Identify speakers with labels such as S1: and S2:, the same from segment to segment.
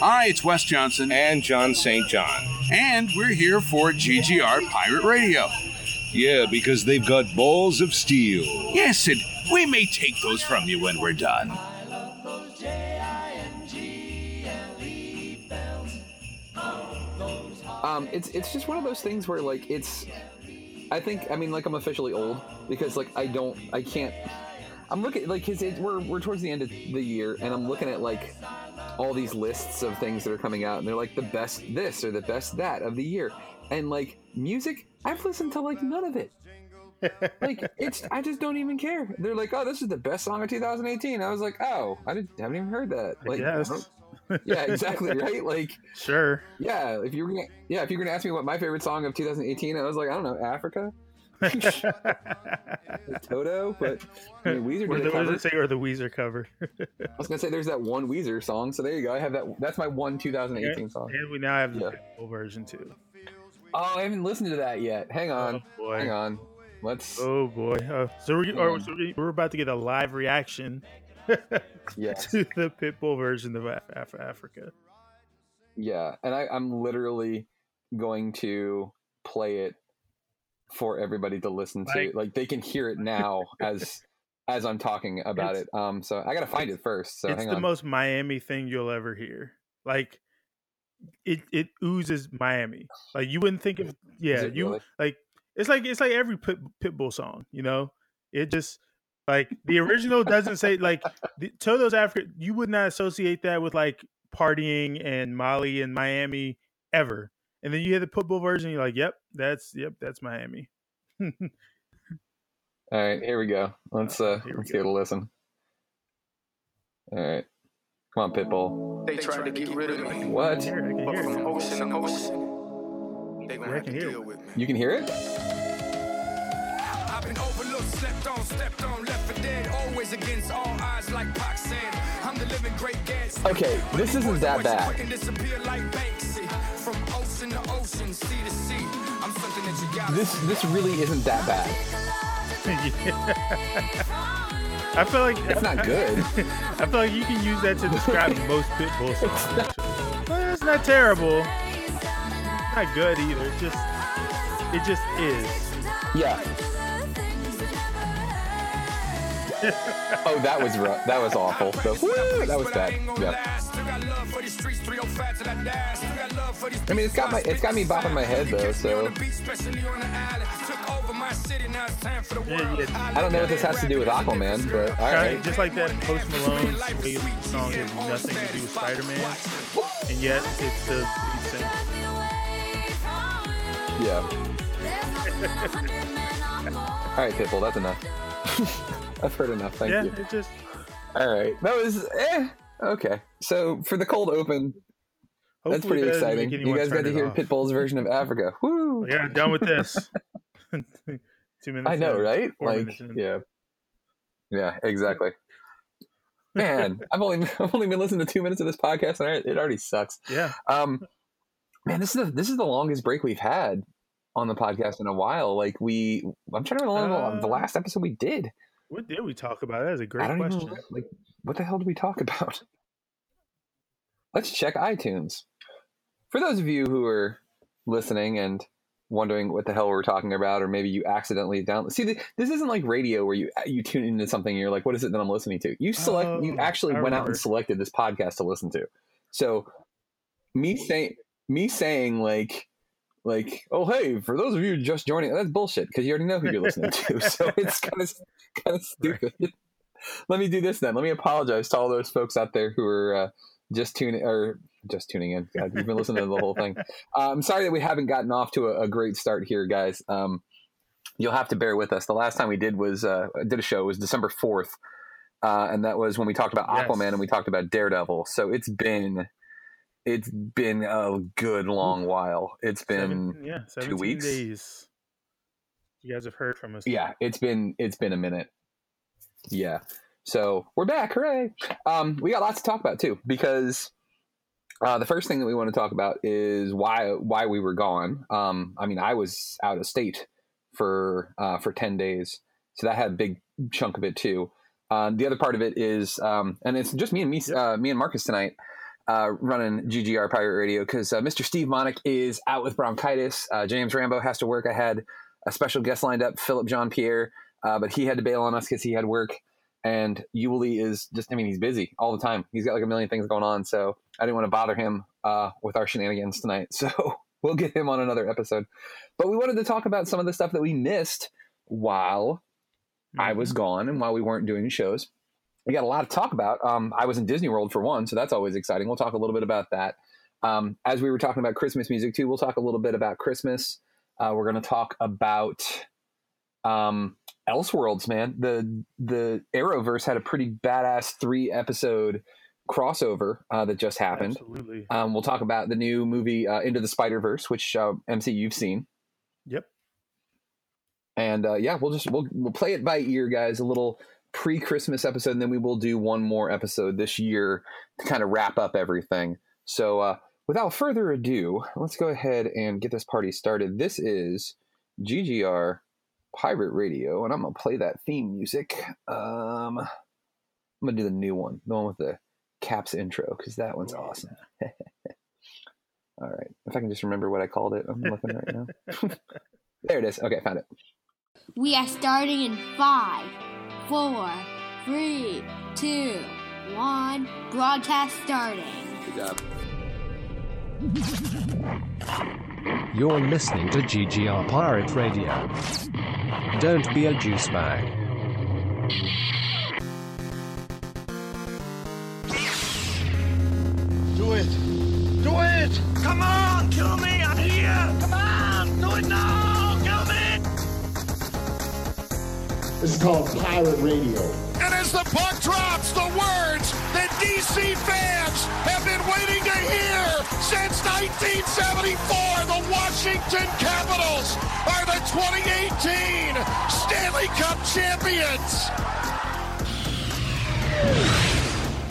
S1: Hi, it's Wes Johnson.
S2: And John St. John.
S1: And we're here for GGR Pirate Radio.
S2: Yeah, because they've got balls of steel.
S1: Yes, and we may take those from you when we're done.
S3: Um, it's it's just one of those things where like it's. I think I mean like I'm officially old because like I don't I can't. I'm looking like cause we're we're towards the end of the year and I'm looking at like all these lists of things that are coming out and they're like the best this or the best that of the year and like music I've listened to like none of it. like it's I just don't even care. They're like, oh, this is the best song of 2018. I was like, oh, I didn't, haven't even heard that. Like,
S4: Yes.
S3: yeah, exactly, right? Like,
S4: Sure.
S3: yeah, if you were gonna, yeah, if you're gonna ask me what my favorite song of 2018, I was like, I don't know, Africa, Toto, but I mean, Weezer
S4: Or
S3: did
S4: the,
S3: a
S4: what
S3: cover.
S4: it say? Or the Weezer cover.
S3: I was gonna say there's that one Weezer song, so there you go. I have that. That's my one 2018 song.
S4: and we now have the
S3: Yeah.
S4: full version too.
S3: Oh, I haven't listened to that yet. Hang on,
S4: Oh boy.
S3: hang on. Let's.
S4: Oh boy. Uh, so we're,
S3: Hang
S4: or, so we- we're about to get a live reaction
S3: Yes.
S4: to the Pitbull version of Af- Af- Africa.
S3: Yeah, and I, I'm literally going to play it for everybody to listen to.
S4: Like-
S3: they can hear it now as as I'm talking about it. Um, so I gotta find it first. So
S4: it's the
S3: on.
S4: most Miami thing you'll ever hear. Like it it oozes Miami. Like you wouldn't think of yeah, you
S3: really?
S4: like it's like it's like every Pit, Pitbull song, you know? It just like the original doesn't say like the, Toto's Africa you would not associate that with like partying and Molly and Miami ever. And then you hear the Pitbull version you're like, "Yep, that's yep, that's Miami."
S3: All right, here we go. Let's uh
S4: Here
S3: let's
S4: go.
S3: give it a listen. All right. Come on, Pitbull.
S5: They tried to get rid of me.
S3: What?
S4: Here, I can
S5: But
S4: hear
S5: from
S4: it.
S5: ocean to ocean, they gonna
S4: Yeah,
S5: have to
S4: hear
S5: deal
S4: it.
S5: with me.
S3: You can hear it?
S5: I've been overlooked, slept on, stepped on, left for dead. Always against all odds, like Pac said. I'm the living great Gatsby.
S3: Okay, this isn't that bad. This this really isn't that bad.
S4: I feel like
S3: It's not good.
S4: I feel like you can use that to describe most Pitbull songs. actually. Well, it's not terrible. It's not good either. It just it just is.
S3: Yeah. Oh, that was rough. That was awful. So, woo, that was bad. Yeah. I mean, it's got my it's got me bopping my head though. So
S4: Yeah, yeah.
S3: I don't know what this has to do with Aquaman, but all right.
S4: Just like that Post Malone Sway song has nothing to do with Spider Man, and yet it's the lead singer.
S3: Yeah. All right, Pitbull. That's enough. I've heard enough. Thank
S4: yeah,
S3: you.
S4: it just
S3: All right. That was eh. Okay. So for the cold open, that's pretty exciting. You guys got to hear
S4: off.
S3: Pitbull's version of Africa. Woo!
S4: Yeah, done with this. Two minutes.
S3: I know,
S4: in,
S3: right? Like, yeah, yeah, exactly. Man, I've only I've only been listening to two minutes of this podcast, and it already sucks.
S4: Yeah,
S3: Um, man, this is the, this is the longest break we've had on the podcast in a while. Like we, I'm trying to remember
S4: Uh,
S3: the last episode we did.
S4: What did we talk about? That is a great
S3: I don't
S4: question.
S3: even know, like what the hell did we talk about? Let's check iTunes. For those of you who are listening and wondering what the hell we're talking about, or maybe you accidentally down see this isn't like radio where you you tune into something and you're like, what is it that I'm listening to? You select you
S4: Oh,
S3: actually
S4: I
S3: went out and selected this podcast to listen to. So me saying me saying like like oh hey for those of you just joining that's bullshit because you already know who you're listening to so it's kind of kind of stupid let me do this then. Let me apologize to all those folks out there who are uh, just tuning or just tuning in. God, you've been listening to the whole thing. Uh, i'm sorry that we haven't gotten off to a, a great start here guys. Um, you'll have to bear with us. The last time we did was uh, did a show was december 4th uh, and that was when we talked about
S4: Yes.
S3: aquaman and we talked about daredevil. So it's been it's been a good long while it's been
S4: Seven, yeah, 17
S3: weeks?
S4: days. You guys have heard from us.
S3: yeah it's been it's been a minute yeah so we're back hooray um we got lots to talk about too because uh the first thing that we want to talk about is why why we were gone um i mean i was out of state for uh for 10 days so that had a big chunk of it too um the other part of it is um and it's just me and me
S4: Yep.
S3: uh me and marcus tonight uh, running GGR Pirate Radio because uh, Mr. Steve Monick is out with bronchitis. Uh, James Rambo has to work. I had a special guest lined up, Philip John Pierre, uh, but he had to bail on us because he had work. And Yuli is just, I mean, he's busy all the time. He's got like a million things going on. So I didn't want to bother him uh, with our shenanigans tonight. So we'll get him on another episode. But we wanted to talk about some of the stuff that we missed while I was gone and while we weren't doing shows. We got a lot to talk about. Um, I was in Disney World for one, so that's always exciting. We'll talk a little bit about that. Um, as we were talking about Christmas music too, we'll talk a little bit about Christmas. Uh, we're going to talk about um, Elseworlds, man. The the Arrowverse had a pretty badass three episode crossover uh, that just happened.
S4: Absolutely.
S3: Um, we'll talk about the new movie uh, Into the Spider Verse, which uh, MC you've seen,
S4: Yep.
S3: and uh, yeah, we'll just we'll we'll play it by ear, guys. A little pre Christmas episode, and then we will do one more episode this year to kind of wrap up everything. So uh, without further ado, let's go ahead and get this party started. This is GGR Pirate Radio, and I'm gonna play that theme music. Um, I'm gonna do the new one, the one with the caps intro, because that one's
S4: Yeah.
S3: awesome. All right, if I can just remember what I called it, I'm looking right now. there it is. Okay, found it.
S6: We are starting in five, four, three, two, one. Broadcast starting.
S3: Good job.
S7: You're listening to GGR Pirate Radio. Don't be a juice bag.
S8: Do it! Do it! Come on, kill me! I'm here! Come on! Do it now!
S9: This is called Pirate Radio.
S5: And as the puck drops, the words that DC fans have been waiting to hear since 1974, the Washington Capitals are the 2018 Stanley Cup champions.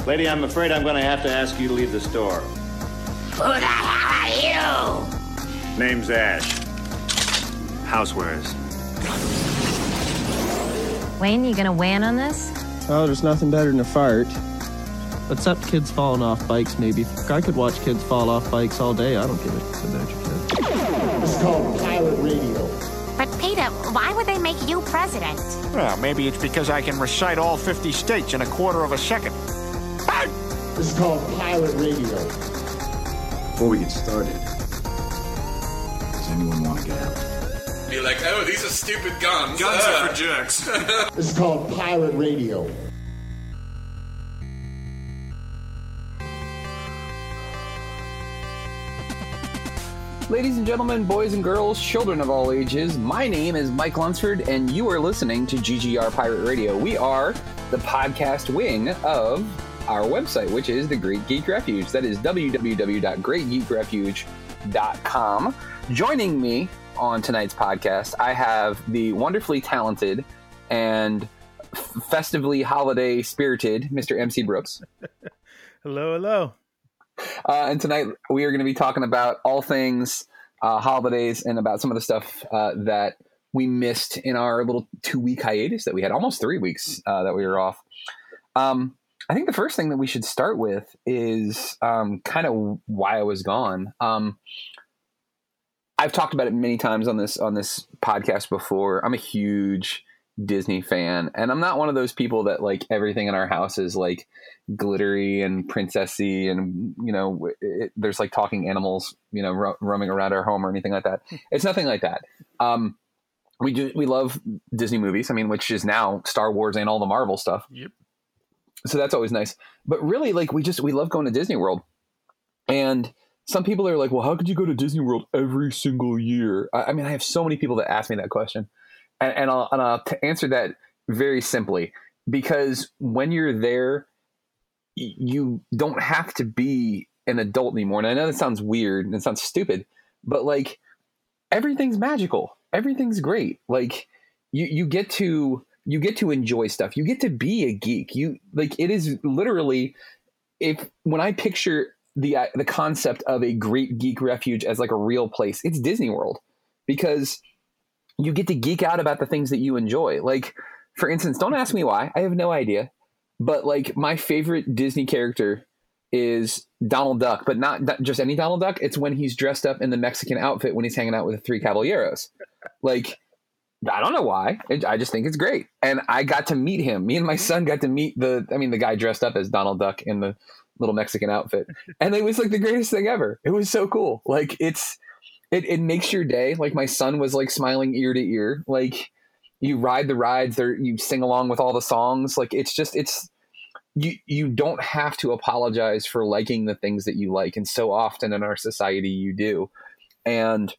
S10: Lady, I'm afraid I'm going to have to ask you to leave the store.
S6: Who the hell are you?
S10: Name's Ash. Housewares.
S11: Wayne, you gonna weigh in on this?
S12: Oh, there's nothing better than a fart. Except kids falling off bikes, maybe. I could watch kids fall off bikes all day. I don't give a about your kids.
S9: This is called Pirate Radio.
S11: But Peter, why would they make you president?
S8: Well, maybe it's because I can recite all 50 states in a quarter of a second.
S9: This is called Pirate Radio.
S13: Before we get started, does anyone want to get out?
S14: Be like, oh, these are stupid guns.
S8: Guns
S14: Ah.
S8: are for jerks.
S9: This is called Pirate Radio.
S3: Ladies and gentlemen, boys and girls, children of all ages, my name is Mike Lunsford, and you are listening to GGR Pirate Radio. We are the podcast wing of our website, which is the Great Geek Refuge. That is www.greatgeekrefuge.com. Joining me on tonight's podcast, I have the wonderfully talented and festively holiday spirited Mr. MC Brooks.
S4: Hello, hello.
S3: Uh, and tonight we are going to be talking about all things uh, holidays and about some of the stuff uh, that we missed in our little two week hiatus that we had, almost three weeks uh, that we were off. Um, I think the first thing that we should start with is um, kind of why I was gone. Um, I've talked about it many times on this on this podcast before. I'm a huge Disney fan, and I'm not one of those people that like everything in our house is like glittery and princessy, and you know, it, there's like talking animals, you know, ro- roaming around our home or anything like that. It's nothing like that. Um, we do we love Disney movies. I mean, which is now Star Wars and all the Marvel stuff.
S4: Yep.
S3: So that's always nice. But really, like we just we love going to Disney World, and some people are like, "Well, how could you go to Disney World every single year?" I, I mean, I have so many people that ask me that question, and, and I'll, and I'll answer that very simply because when you're there, you don't have to be an adult anymore. And I know that sounds weird and it sounds stupid, but like everything's magical. Everything's great. Like you you get to you get to enjoy stuff. You get to be a geek. You like it is literally if when I picture the uh, the concept of a great geek refuge as like a real place, it's Disney World because you get to geek out about the things that you enjoy. Like for instance, don't ask me why. I have no idea. But like my favorite Disney character is Donald Duck, but not just any Donald Duck. It's when he's dressed up in the Mexican outfit when he's hanging out with the three caballeros. Like, I don't know why. It, I just think it's great. And I got to meet him. Me and my son got to meet the, I mean, the guy dressed up as Donald Duck in the little Mexican outfit. And it was like the greatest thing ever. It was so cool. Like, it's, it, it makes your day. Like, my son was like smiling ear to ear. Like, you ride the rides there, you sing along with all the songs. Like, it's just, it's, you you don't have to apologize for liking the things that you like and so often in our society you do and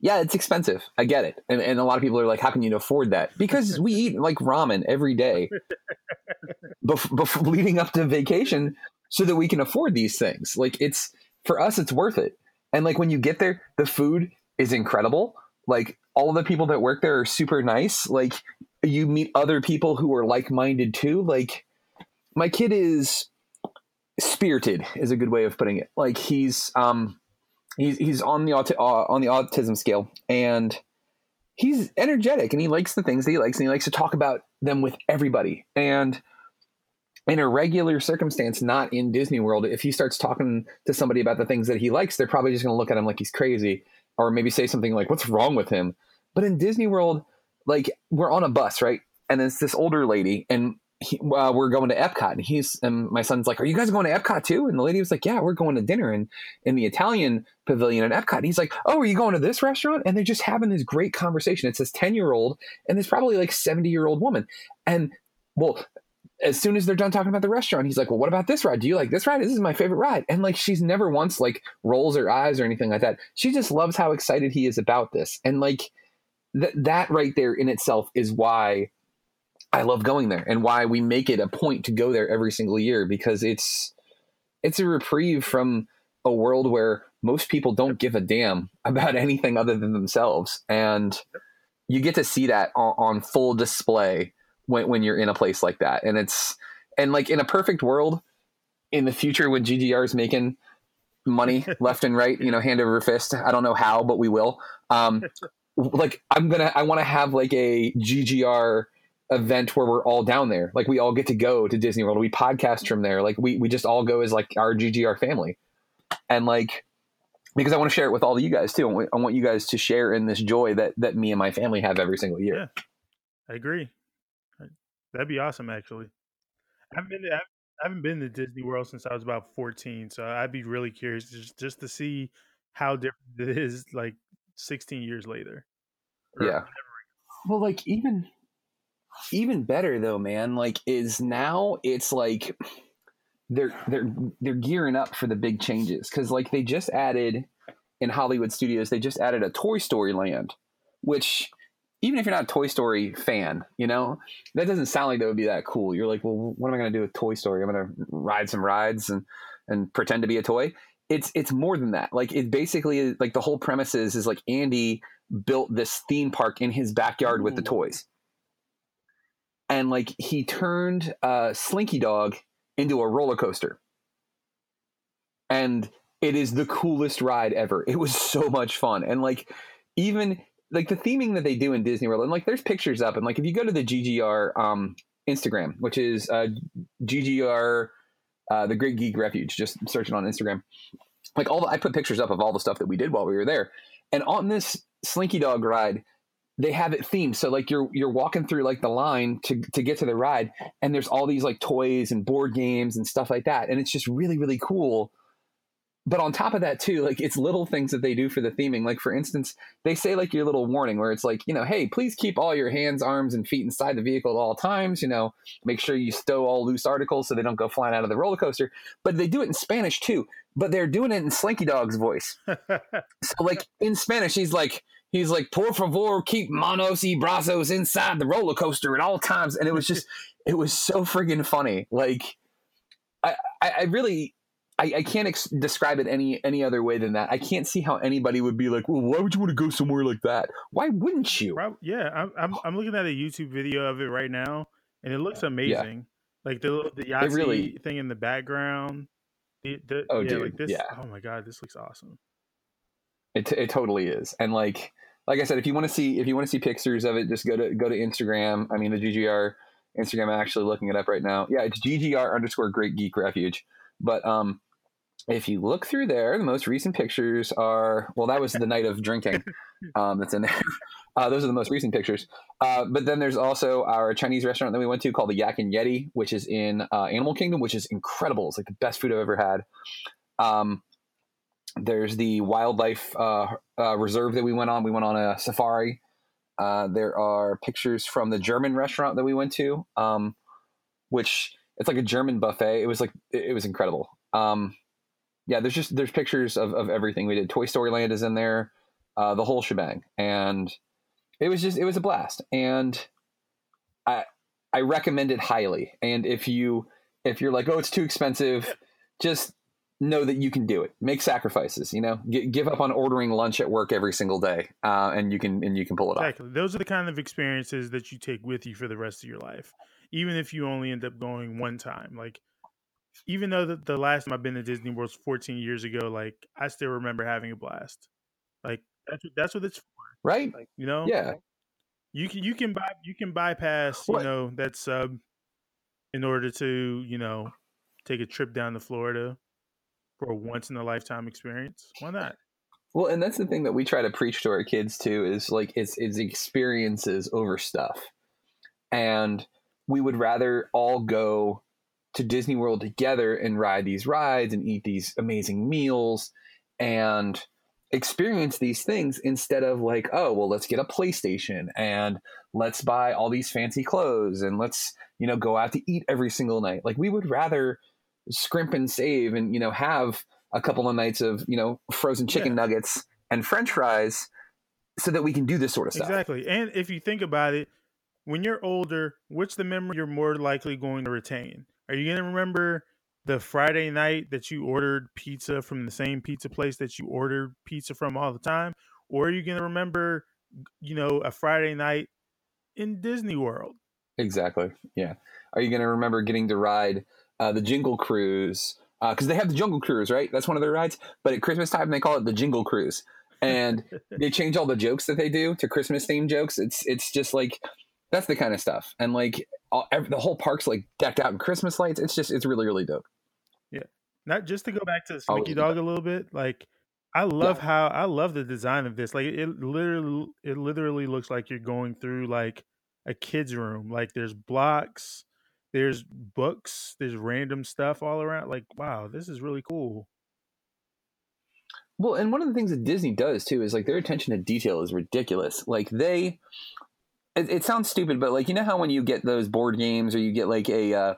S3: yeah it's expensive. I get it. And, and a lot of people are like how can you afford that? Because we eat like ramen every day bef- bef- leading up to vacation so that we can afford these things. Like it's for us it's worth it. And like when you get there the food is incredible. Like all the people that work there are super nice. Like you meet other people who are like-minded too. Like my kid is spirited is a good way of putting it. Like he's um he's he's on the auti- uh, on the autism scale and he's energetic and he likes the things that he likes and he likes to talk about them with everybody. And in a regular circumstance not in disney world if he starts talking to somebody about the things that he likes they're probably just going to look at him like he's crazy or maybe say something like what's wrong with him? But in disney world like we're on a bus right? And it's this older lady and he, uh, we're going to Epcot, and he's and my son's like, "Are you guys going to Epcot too?" And the lady was like, "Yeah, we're going to dinner in in the Italian pavilion at Epcot." And he's like, "Oh, are you going to this restaurant?" And they're just having this great conversation. It's this ten year old and this probably like seventy year old woman, and well. As soon as they're done talking about the restaurant, he's like, "Well, what about this ride? Do you like this ride? This is my favorite ride." And like, she's never once like rolls her eyes or anything like that. She just loves how excited he is about this, and like that that right there in itself is why I love going there and why we make it a point to go there every single year because it's it's a reprieve from a world where most people don't give a damn about anything other than themselves. And you get to see that on, on full display when, when you're in a place like that. And it's and like in a perfect world in the future when GGR is making money left and right you know hand over fist I don't know how but we will. Um like I'm gonna I want to have like a GGR event where we're all down there. Like we all get to go to Disney World. We podcast from there. Like we we just all go as like our GGR family. And like because I want to share it with all of you guys too. I want, I want you guys to share in this joy that that me and my family have every single year.
S4: Yeah, I agree. That'd be awesome, actually. I haven't been to, I haven't been to Disney World since I was about fourteen, so I'd be really curious just just to see how different it is like sixteen years later.
S3: Yeah. Well, like even even better though, man. Like is now it's like they're they're they're gearing up for the big changes because like they just added in Hollywood studios they just added a Toy Story land, which even if you're not a Toy Story fan, you know that doesn't sound like that would be that cool. You're like, well, what am I going to do with Toy Story? I'm going to ride some rides and and pretend to be a toy. It's it's more than that. Like it basically like the whole premise is is like Andy built this theme park in his backyard Ooh. with the toys and like he turned uh, Slinky Dog into a roller coaster, and it is the coolest ride ever. It was so much fun, and like even like the theming that they do in Disney World, and like there's pictures up, and like if you go to the GGR um, Instagram, which is uh, GGR uh, the Great Geek Refuge, just searching on Instagram, like all the, I put pictures up of all the stuff that we did while we were there, and on this Slinky Dog ride they have it themed. So like you're you're walking through like the line to to get to the ride and there's all these like toys and board games and stuff like that and it's just really really cool. But on top of that too like it's little things that they do for the theming. Like for instance they say like your little warning where it's like you know hey please keep all your hands arms and feet inside the vehicle at all times you know make sure you stow all loose articles so they don't go flying out of the roller coaster. But they do it in spanish too but they're doing it in slinky dog's voice. So like in spanish he's like he's like, por favor, keep manos y brazos inside the roller coaster at all times. And it was just, it was so friggin' funny. Like, I, I, I really, I, I can't ex- describe it any any other way than that. I can't see how anybody would be like, well, why would you want to go somewhere like that? Why wouldn't you?
S4: Yeah, I'm, I'm, I'm looking at a YouTube video of it right now, and it looks amazing. Yeah. Like the the Yahtzee really, thing in the background. The, the,
S3: oh,
S4: yeah,
S3: dude,
S4: like this.
S3: Yeah.
S4: Oh my god, this looks awesome.
S3: It, it totally is, and like like I said, if you want to see if you want to see pictures of it, just go to go to Instagram. I mean, the GGR Instagram. I'm actually looking it up right now. Yeah, it's GGR underscore Great Geek Refuge, But um, if you look through there, the most recent pictures are well, that was the night of drinking. Um, that's in there. Uh, those are the most recent pictures. Uh, but then there's also our Chinese restaurant that we went to called the Yak and Yeti, which is in uh, Animal Kingdom, which is incredible. It's like the best food I've ever had. Um, there's the wildlife uh, uh, reserve that we went on. We went on a safari. Uh, there are pictures from the German restaurant that we went to, um, which it's like a German buffet. It was like it, was incredible. Um, yeah, there's just there's pictures of, of everything we did. Toy Story Land is in there, uh, the whole shebang, and it was just it was a blast. And I I recommend it highly. And if you if you're like, oh, it's too expensive, just know that you can do it. Make sacrifices. You know, G- give up on ordering lunch at work every single day, uh, and you can and you can pull it off.
S4: Exactly. Those are the kind of experiences that you take with you for the rest of your life, even if you only end up going one time. Like, even though the, the last time I've been to Disney World was 14 years ago, like I still remember having a blast. Like that's what, that's what it's for,
S3: right?
S4: Like, you know,
S3: Yeah.
S4: you can you can buy you can bypass you know that sub in order to you know take a trip down to Florida for a once in a lifetime experience. Why not?
S3: Well, and that's the thing that we try to preach to our kids too is like it's it's experiences over stuff. And we would rather all go to Disney World together and ride these rides and eat these amazing meals and experience these things instead of like, oh, well, let's get a PlayStation and let's buy all these fancy clothes and let's, you know, go out to eat every single night. Like we would rather scrimp and save and, you know, have a couple of nights of, you know, frozen chicken nuggets and french fries so that we can do this sort of stuff.
S4: Exactly. And if you think about it, when you're older, what's the memory you're more likely going to retain? Are you going to remember the Friday night that you ordered pizza from the same pizza place that you ordered pizza from all the time? Or are you going to remember, you know, a Friday night in Disney World?
S3: Exactly. Yeah. Are you going to remember getting to ride uh, the Jingle Cruise? Because they have the Jungle Cruise, right? That's one of their rides. But at Christmas time, they call it the Jingle Cruise, and they change all the jokes that they do to Christmas themed jokes. It's it's just like that's the kind of stuff, and like all, every, the whole park's like decked out in Christmas lights. It's just it's really really dope.
S4: Yeah. Not just to go back to Slinky Dog a little bit, like I love how I love the design of this. Like it literally it literally looks like you're going through like a kid's room. Like there's blocks, there's books, there's random stuff all around. Like, wow, this is really cool.
S3: Well, and one of the things that Disney does too is like their attention to detail is ridiculous. Like they, it, it sounds stupid, but like you know how when you get those board games or you get like a, uh,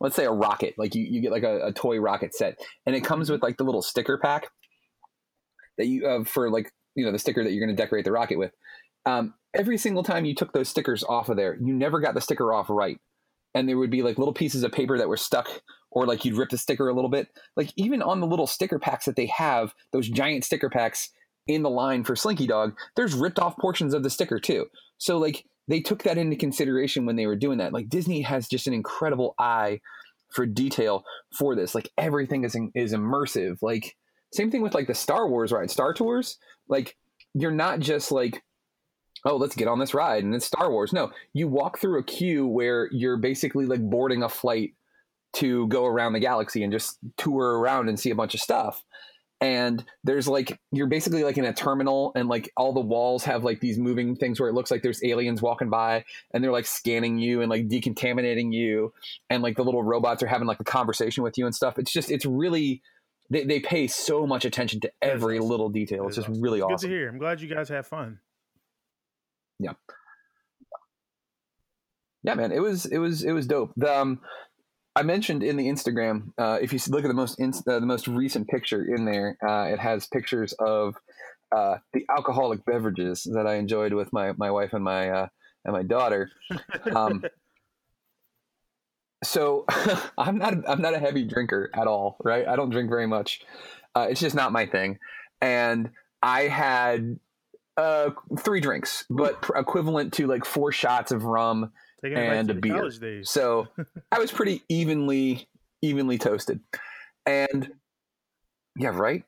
S3: let's say a rocket, like you, you get like a, a toy rocket set, and it comes with like the little sticker pack that you uh, for like you know the sticker that you're going to decorate the rocket with. Um, every single time you took those stickers off of there, you never got the sticker off right, and there would be like little pieces of paper that were stuck or like you'd rip the sticker a little bit. Like even on the little sticker packs that they have, those giant sticker packs in the line for Slinky Dog, there's ripped off portions of the sticker too. So like they took that into consideration when they were doing that. Like Disney has just an incredible eye for detail for this. Like everything is is immersive. Like same thing with like the Star Wars ride, Star Tours. Like you're not just like oh, let's get on this ride and it's Star Wars. No, you walk through a queue where you're basically like boarding a flight to go around the galaxy and just tour around and see a bunch of stuff. And there's like you're basically like in a terminal and like all the walls have like these moving things where it looks like there's aliens walking by and they're like scanning you and like decontaminating you and like the little robots are having like a conversation with you and stuff. It's just it's really they, they pay so much attention to every little detail. It's just really awesome.
S4: Good to hear. I'm glad you guys have fun.
S3: Yeah. Yeah, man, it was it was it was dope. The, um, I mentioned in the Instagram, uh, if you look at the most in, uh, the most recent picture in there, uh, it has pictures of uh, the alcoholic beverages that I enjoyed with my my wife and my uh, and my daughter. Um, so I'm not I'm not a heavy drinker at all, right? I don't drink very much. Uh, it's just not my thing, and I had uh, three drinks, but pr- equivalent to like four shots of rum
S4: Taking it back
S3: and a beer. So I was pretty evenly evenly toasted, and yeah, right.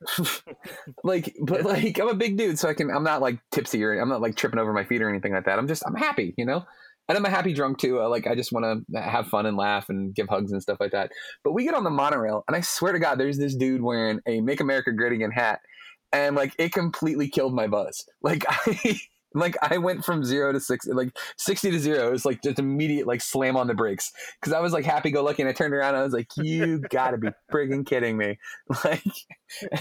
S3: like, but like I'm a big dude, so I can. I'm not like tipsy or I'm not like tripping over my feet or anything like that. I'm just I'm happy, you know. and I'm a happy drunk too. I, like I just want to have fun and laugh and give hugs and stuff like that. But we get on the monorail, and I swear to God, there's this dude wearing a "Make America Great Again" hat, and like it completely killed my buzz. Like I. Like I went from zero to six, like sixty to zero. It was like just immediate, like slam on the brakes because I was like happy go lucky, and I turned around. I was like, "You gotta be friggin' kidding me!" Like,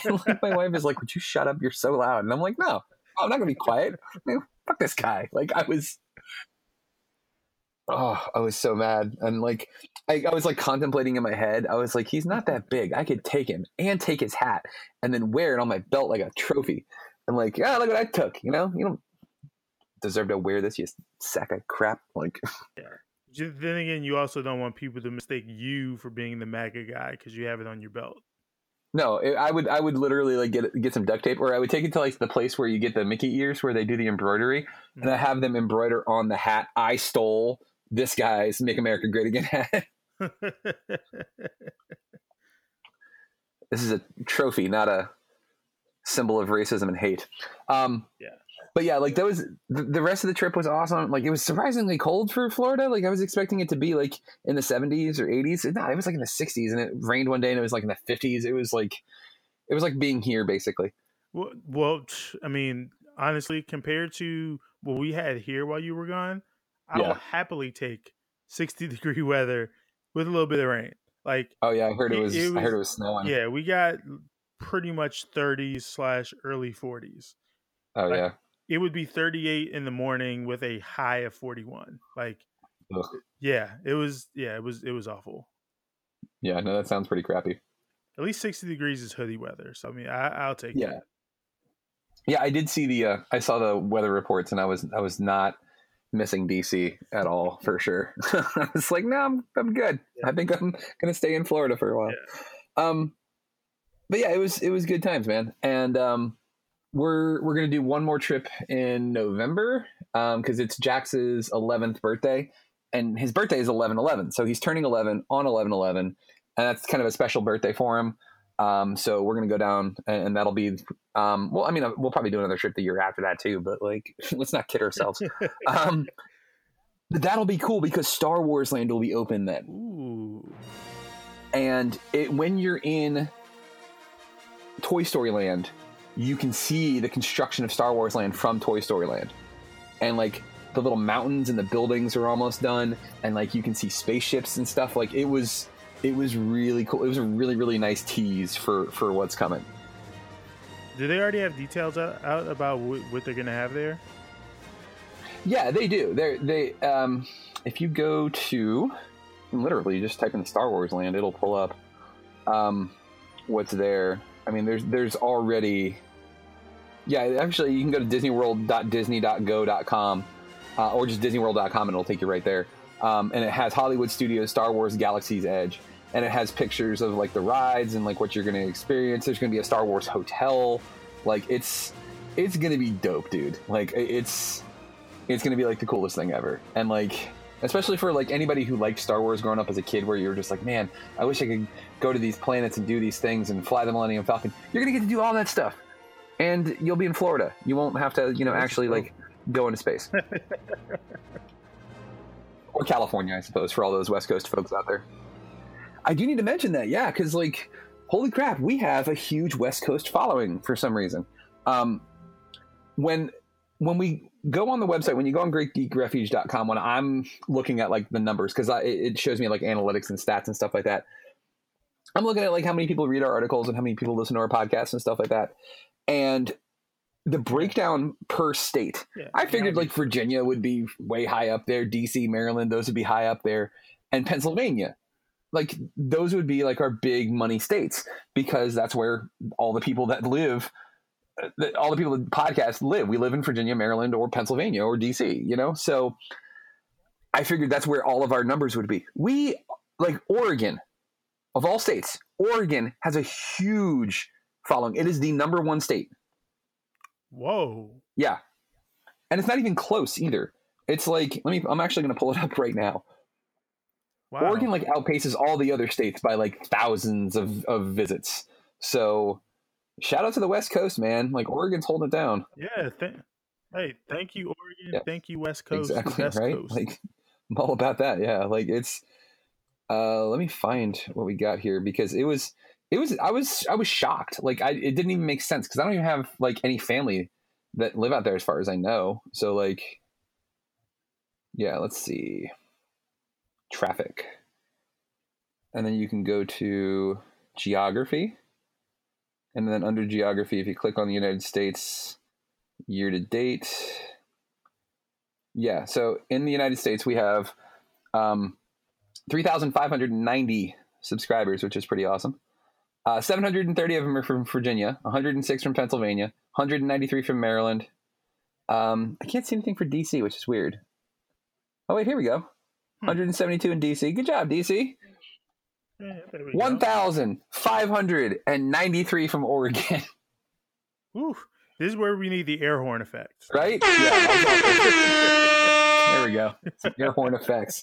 S3: and like my wife is like, "Would you shut up? You're so loud." And I'm like, "No, I'm not gonna be quiet. Man, fuck this guy." Like I was, oh, I was so mad, and like I, I was like contemplating in my head. I was like, "He's not that big. I could take him and take his hat and then wear it on my belt like a trophy." And like, yeah, look what I took. You know, you don't deserve to wear this, you sack of crap. Like,
S4: yeah. Then again, you also don't want people to mistake you for being the MAGA guy because you have it on your belt.
S3: No, I would I would literally like get get some duct tape, or I would take it to like the place where you get the Mickey ears, where they do the embroidery, mm-hmm. and I have them embroider on the hat I stole this guy's "Make America Great Again" hat. this is a trophy, not a symbol of racism and hate. Um,
S4: yeah
S3: but yeah, like that was the rest of the trip was awesome. Like it was surprisingly cold for Florida. Like I was expecting it to be like in the 70s or 80s. No, it was like in the 60s, and it rained one day, and it was like in the 50s. It was like it was like being here basically.
S4: Well, well I mean, honestly, compared to what we had here while you were gone, I yeah. will happily take 60 degree weather with a little bit of rain. Like,
S3: oh yeah, I heard it was. It was I heard it was snowing.
S4: Yeah, we got pretty much 30s slash early 40s.
S3: Oh like, yeah
S4: it would be 38 in the morning with a high of 41 like Ugh. yeah it was yeah it was it was awful
S3: yeah no that sounds pretty crappy
S4: at least 60 degrees is hoodie weather so i mean I, will take
S3: yeah that. yeah i did see the uh, i saw the weather reports and i was i was not missing dc at all for sure i was like no i'm, I'm good yeah. i think i'm gonna stay in florida for a while yeah. um but yeah it was it was good times man and um we're we're gonna do one more trip in November because um, it's Jax's 11th birthday, and his birthday is 11-11, so he's turning 11 on 11-11, and that's kind of a special birthday for him. Um, so we're gonna go down, and, and that'll be um, well. I mean, we'll probably do another trip the year after that too, but like, let's not kid ourselves. um, that'll be cool because Star Wars Land will be open then.
S4: Ooh.
S3: And it, when you're in Toy Story Land, you can see the construction of Star Wars Land from Toy Story Land. And like the little mountains and the buildings are almost done and like you can see spaceships and stuff like it was it was really cool. It was a really really nice tease for for what's coming.
S4: Do they already have details out about what they're going to have there?
S3: Yeah, they do. They they um if you go to literally just type in Star Wars Land, it'll pull up um what's there I mean, there's there's already yeah. Actually, you can go to DisneyWorld.disney.go.com uh, or just DisneyWorld.com, and it'll take you right there. Um, and it has Hollywood Studios, Star Wars, Galaxy's Edge, and it has pictures of like the rides and like what you're going to experience. There's going to be a Star Wars hotel. Like it's it's going to be dope, dude. Like it's it's going to be like the coolest thing ever. And like especially for like anybody who liked Star Wars growing up as a kid, where you're just like, man, I wish I could go to these planets and do these things and fly the Millennium Falcon. You're gonna get to do all that stuff, and you'll be in Florida. You won't have to, you know, actually like go into space. or California, I suppose, for all those West Coast folks out there. I do need to mention that, yeah, because like, holy crap, we have a huge West Coast following for some reason. Um, when when we go on the website, when you go on greatgeekrefuge.com, when I'm looking at like the numbers, because it shows me like analytics and stats and stuff like that. I'm looking at like how many people read our articles and how many people listen to our podcasts and stuff like that. And the breakdown per state, yeah, I figured like Virginia would be way high up there, DC, Maryland, those would be high up there, and Pennsylvania. Like those would be like our big money states because that's where all the people that live uh, all the people that podcast live. We live in Virginia, Maryland, or Pennsylvania, or DC. You know, so I figured that's where all of our numbers would be. We like Oregon, of all states. Oregon has a huge following. It is the number one state.
S4: Whoa.
S3: Yeah, and it's not even close either. It's like let me. I'm actually going to pull it up right now. Wow. Oregon like outpaces all the other states by like thousands of, of visits. So shout out to the West Coast, man. Like Oregon's holding it down.
S4: Yeah, th- Hey, thank you, Oregon.
S3: Yeah.
S4: Thank you, West Coast.
S3: exactly
S4: West
S3: right.
S4: Coast.
S3: Like I'm all about that. Yeah, like it's. Uh, let me find what we got here because it was it was I was I was shocked. Like I it didn't even make sense because I don't even have like any family that live out there as far as I know. So like, yeah, let's see, traffic, and then you can go to geography, and then under geography, if you click on the United States year to date, yeah. So in the United States, we have um, 3,590 subscribers, which is pretty awesome. Uh, 730 of them are from Virginia, 106 from Pennsylvania, 193 from Maryland. Um, I can't see anything for DC, which is weird. Oh, wait, here we go. 172 in DC. Good job, DC.
S4: Yeah, there we go.
S3: 1,593 from Oregon,
S4: Whew. This is where we need the air horn effects.
S3: right? Yeah. there we go. Some air horn effects.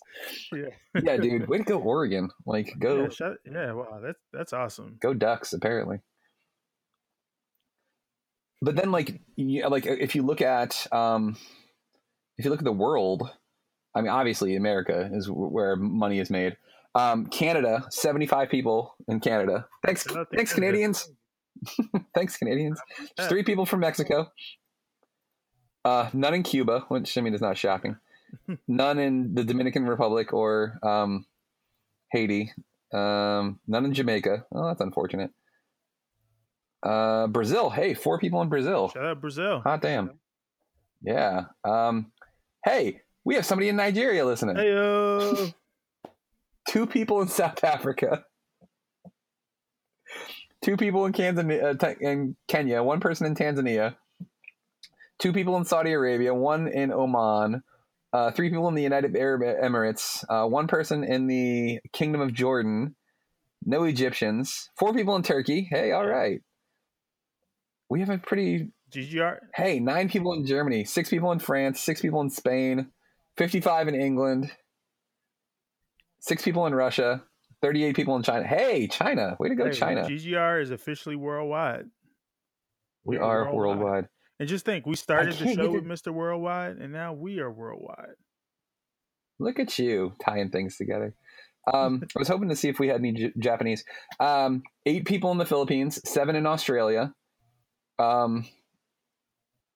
S4: Yeah.
S3: Yeah, dude. Way to go, Oregon. Like, go.
S4: Yeah, shut, yeah, wow, that's that's awesome.
S3: Go Ducks, apparently. But then, like, yeah, like if you look at um, if you look at the world, I mean, obviously America is where money is made. Um, Canada, seventy-five people in Canada. Thanks, thanks. Canadians. thanks, Canadians. There's three people from Mexico. Uh, none in Cuba, which I mean is not shocking. none in the Dominican Republic or um, Haiti. Um, none in Jamaica. Oh, that's unfortunate. Uh, Brazil. Hey, four people in Brazil.
S4: Shout out Brazil.
S3: Hot damn. Yeah. Um, hey, we have somebody in Nigeria listening.
S4: Hey,
S3: Two people in South Africa. Two people in Tanzania, uh, in Kenya. One person in Tanzania. Two people in Saudi Arabia. One in Oman. Uh, three people in the United Arab Emirates. Uh, one person in the Kingdom of Jordan. No Egyptians. Four people in Turkey. Hey, all right. We have a pretty
S4: GGR.
S3: Hey, nine people in Germany, six people in France, six people in Spain, 55 in England, six people in Russia, 38 people in China. Hey, China. Way to go,
S4: Hey,
S3: China.
S4: GGR is officially worldwide.
S3: We
S4: We're
S3: are worldwide.
S4: And just think, we started the show with Mr. Worldwide, and now we are worldwide.
S3: Look at you tying things together. Um, I was hoping to see if we had any J- Japanese. Um, eight people in the Philippines, seven in Australia. Um,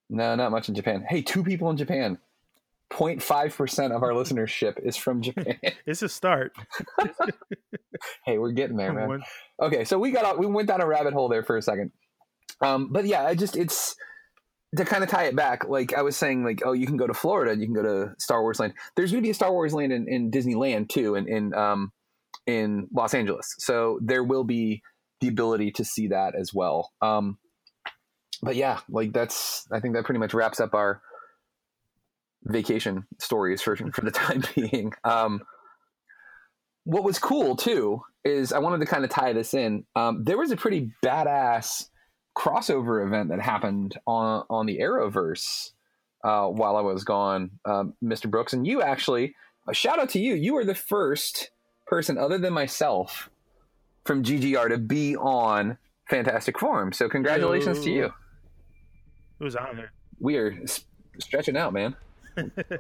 S3: no, not much in Japan. Hey, two people in Japan. 0.5% of our listenership is from Japan.
S4: It's a start.
S3: hey, we're getting there, man. Okay, so we got out, we went down a rabbit hole there for a second. Um, but yeah, I just it's to kind of tie it back. Like I was saying, like oh, you can go to Florida, and you can go to Star Wars Land. There's going to be a Star Wars Land in, in Disneyland too, in in um, in Los Angeles. So there will be the ability to see that as well. Um, but yeah, like that's I think that pretty much wraps up our vacation stories for for the time being. Um, what was cool too is I wanted to kind of tie this in. Um, there was a pretty badass crossover event that happened on on the Arrowverse uh, while I was gone, um, Mr. Brooks, and you actually a shout out to you. You were the first person other than myself from GGR to be on Fantastic Forum. So congratulations to you.
S4: It was honored.
S3: We are stretching out, man.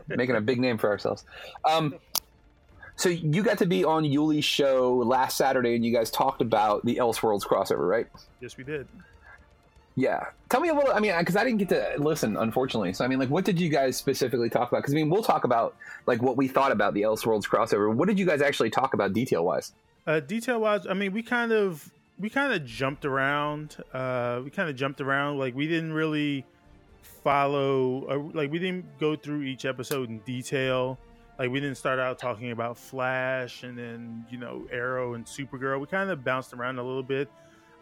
S3: Making a big name for ourselves. Um, so you got to be on Yuli's show last Saturday, and you guys talked about the Elseworlds crossover, right?
S4: Yes, we did.
S3: Yeah. Tell me a little. I mean, because I didn't get to listen, unfortunately. So I mean, like, what did you guys specifically talk about? Because I mean, we'll talk about like what we thought about the Elseworlds crossover. What did you guys actually talk about detail wise?
S4: Uh, detail wise, I mean, we kind of we kind of jumped around. Uh, we kind of jumped around. Like we didn't really follow. Uh, like we didn't go through each episode in detail. Like we didn't start out talking about Flash and then you know Arrow and Supergirl. We kind of bounced around a little bit.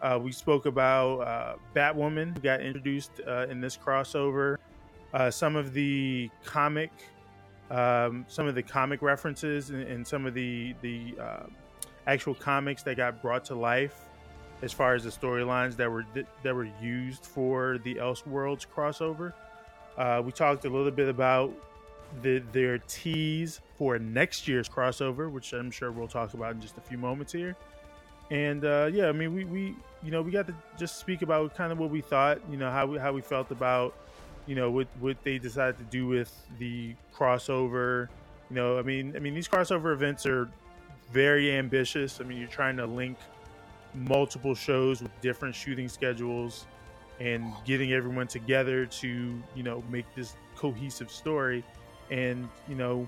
S4: Uh, we spoke about uh, Batwoman, who got introduced uh, in this crossover. Uh, some of the comic, um, some of the comic references, and, and some of the the uh, actual comics that got brought to life, as far as the storylines that were that were used for the Elseworlds crossover. Uh, we talked a little bit about the, their tease for next year's crossover, which I'm sure we'll talk about in just a few moments here. And uh, yeah, I mean, we, we you know we got to just speak about kind of what we thought, you know, how we how we felt about you know what what they decided to do with the crossover. You know, I mean, I mean these crossover events are very ambitious. I mean, you're trying to link multiple shows with different shooting schedules and getting everyone together to you know make this cohesive story and you know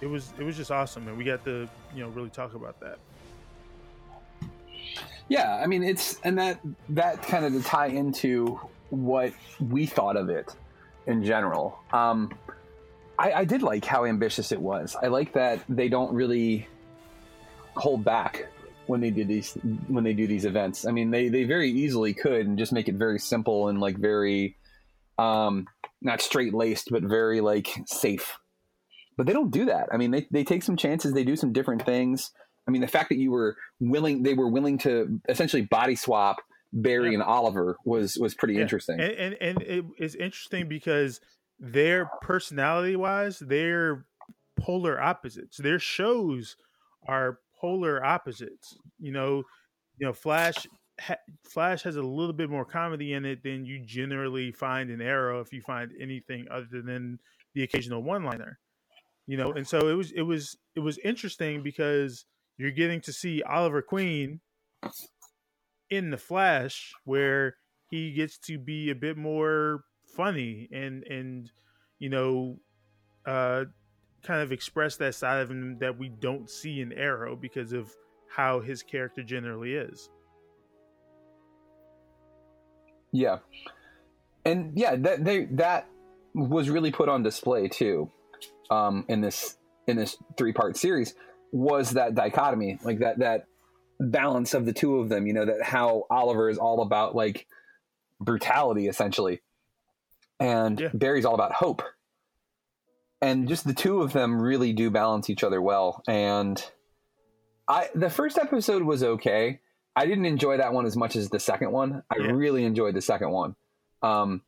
S4: it was it was just awesome and we got to you know really talk about that
S3: Yeah, I mean it's and that that kind of to tie into what we thought of it in general. Um, I, I did like how ambitious it was. I like that they don't really hold back when they do these when they do these events. I mean, they they very easily could and just make it very simple and like very um, not straight laced, but very like safe. But they don't do that. I mean, they they take some chances. They do some different things. I mean, the fact that you were willing, they were willing to essentially body swap Barry and Oliver was was pretty
S4: Yeah.
S3: interesting.
S4: and and, and it's interesting because their personality wise they're polar opposites their shows are polar opposites you know? You know flash ha- flash has a little bit more comedy in it than you generally find in arrow if you find anything other than the occasional one liner you know? And so it was it was it was interesting because you're getting to see oliver queen in the flash where he gets to be a bit more funny and and you know uh kind of express that side of him that we don't see in arrow because of how his character generally is.
S3: Yeah, and yeah, that they that was really put on display too, um, in this in this three part series was that dichotomy, like that that balance of the two of them. You know that how Oliver is all about like brutality essentially, and Barry's all about hope, and just the two of them really do balance each other well. And I the first episode was okay. I didn't enjoy that one as much as the second one. I really enjoyed the second one. Um,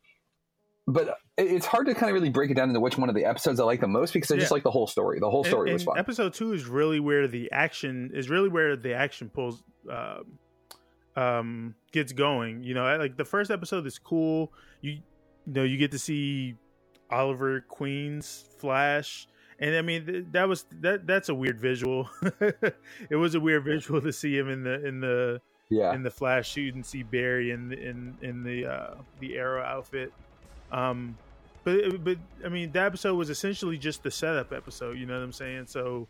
S3: but it's hard to kind of really break it down into which one of the episodes I like the most because I just like the whole story. The whole
S4: And-
S3: story was
S4: and
S3: fun.
S4: Episode two is really where the action is really where the action pulls um, um, gets going. You know, like the first episode is cool. You you know you get to see Oliver Queen's Flash, and I mean th- that was that that's a weird visual. it was a weird visual to see him in the in the
S3: Yeah.
S4: in the Flash suit and see Barry in in in the uh, the Arrow outfit. Um, but but I mean, that episode was essentially just the setup episode. You know what I'm saying? So,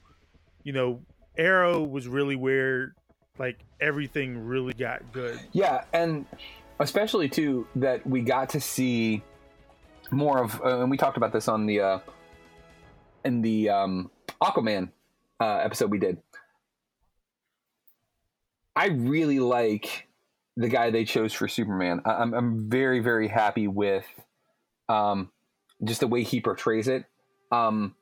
S4: you know, Arrow was really where like everything really got good.
S3: Yeah, and especially too that we got to see more of, uh, and we talked about this on the uh, in the um, Aquaman uh, episode we did. I really like the guy they chose for Superman. I- I'm I'm very very happy with um, just the way he portrays it. Um,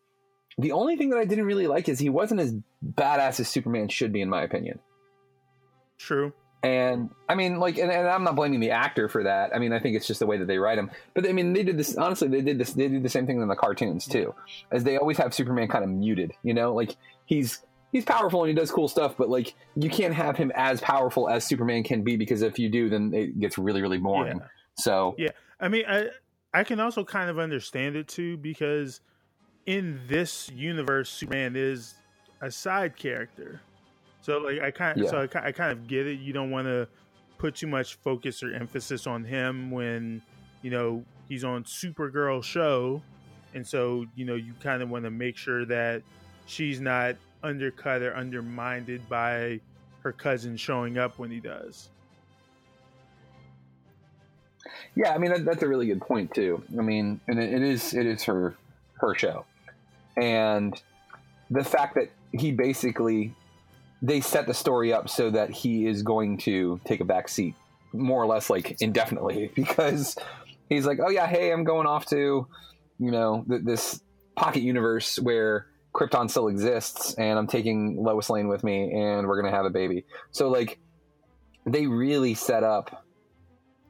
S3: the only thing that I didn't really like is he wasn't as badass as Superman should be, in my opinion.
S4: True.
S3: And I mean, like, and, and I'm not blaming the actor for that. I mean, I think it's just the way that they write him. But I mean, they did this. Honestly, they did this. They did the same thing in the cartoons too, as they always have Superman kind of muted. You know, like he's he's powerful and he does cool stuff, but like you can't have him as powerful as Superman can be because if you do, then it gets really really boring. So
S4: Yeah, I mean, I I can also kind of understand it too because in this universe, Superman is a side character. So like I kind
S3: Yeah.
S4: so I, I kind of get it. You don't want to put too much focus or emphasis on him when you know he's on Supergirl show, and so you know you kind of want to make sure that she's not undercut or undermined by her cousin showing up when he does.
S3: Yeah, I mean that, that's a really good point too. I mean, and it, it is it is her her show, and the fact that he basically they set the story up so that he is going to take a back seat more or less like indefinitely because he's like, oh yeah, hey, I'm going off to you know th- this pocket universe where Krypton still exists, and I'm taking Lois Lane with me, and we're gonna have a baby. So like, they really set up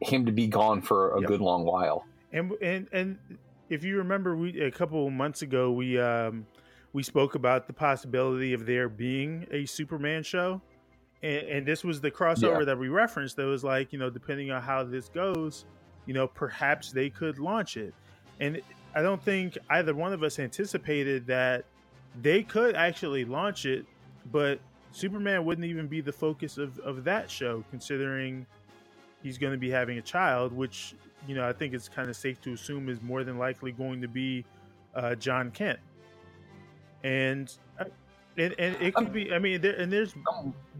S3: him to be gone for a good long while.
S4: And and and if you remember, we a couple months ago we um we spoke about the possibility of there being a Superman show, and, and this was the crossover
S3: Yeah.
S4: that we referenced. That was like you know depending on how this goes, you know perhaps they could launch it. and I don't think either one of us anticipated that they could actually launch it, but Superman wouldn't even be the focus of, of that show, considering he's going to be having a child, which you know I think it's kind of safe to assume is more than likely going to be uh, John Kent, and uh, and, and it could be. I mean, there, and there's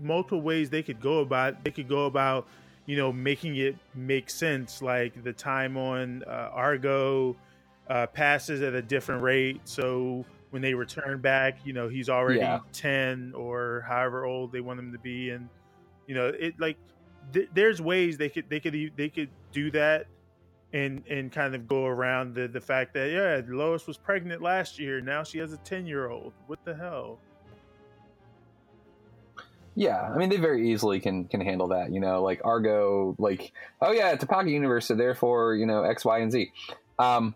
S4: multiple ways they could go about. They could go about, you know, making it make sense. Like the time on uh, Argo uh, passes at a different rate, so when they return back, you know, he's already
S3: Yeah.
S4: ten or however old they want him to be, and you know, it like th- there's ways they could they could they could do that and and kind of go around the the fact that yeah Lois was pregnant last year now she has a 10 year old what the hell
S3: Yeah, I mean they very easily can can handle that. You know, like Argo, like oh yeah, it's a pocket universe, so therefore you know X, Y, and Z. Um,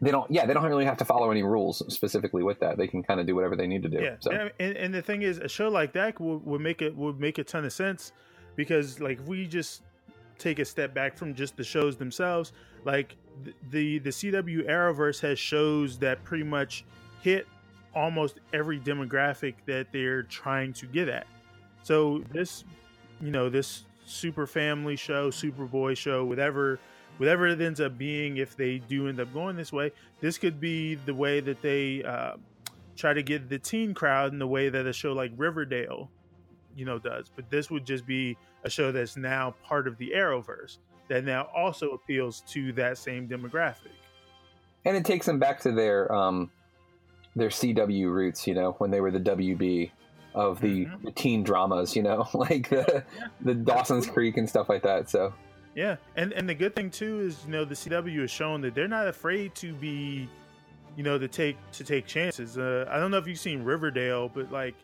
S3: they don't. Yeah, they don't really have to follow any rules specifically with that. They can kind of do whatever they need to do.
S4: yeah
S3: So
S4: and, and, the thing is a show like that would, would make it would make a ton of sense because like if we just take a step back from just the shows themselves like th- the the cw arrowverse has shows that pretty much hit almost every demographic that they're trying to get at. So this you know this super family show superboy show whatever whatever it ends up being if they do end up going this way this could be the way that they uh, try to get the teen crowd in the way that a show like riverdale you know does. But this would just be a show that's now part of the arrowverse that now also appeals to that same demographic
S3: and it takes them back to their um their CW roots. You know, when they were the WB of the,
S4: Mm-hmm.
S3: the teen dramas. You know, like the the Dawson's Creek and stuff like that. So
S4: Yeah, and and the good thing too is you know the CW has shown that they're not afraid to be, you know, to take to take chances. Uh, I don't know if you've seen Riverdale, but like,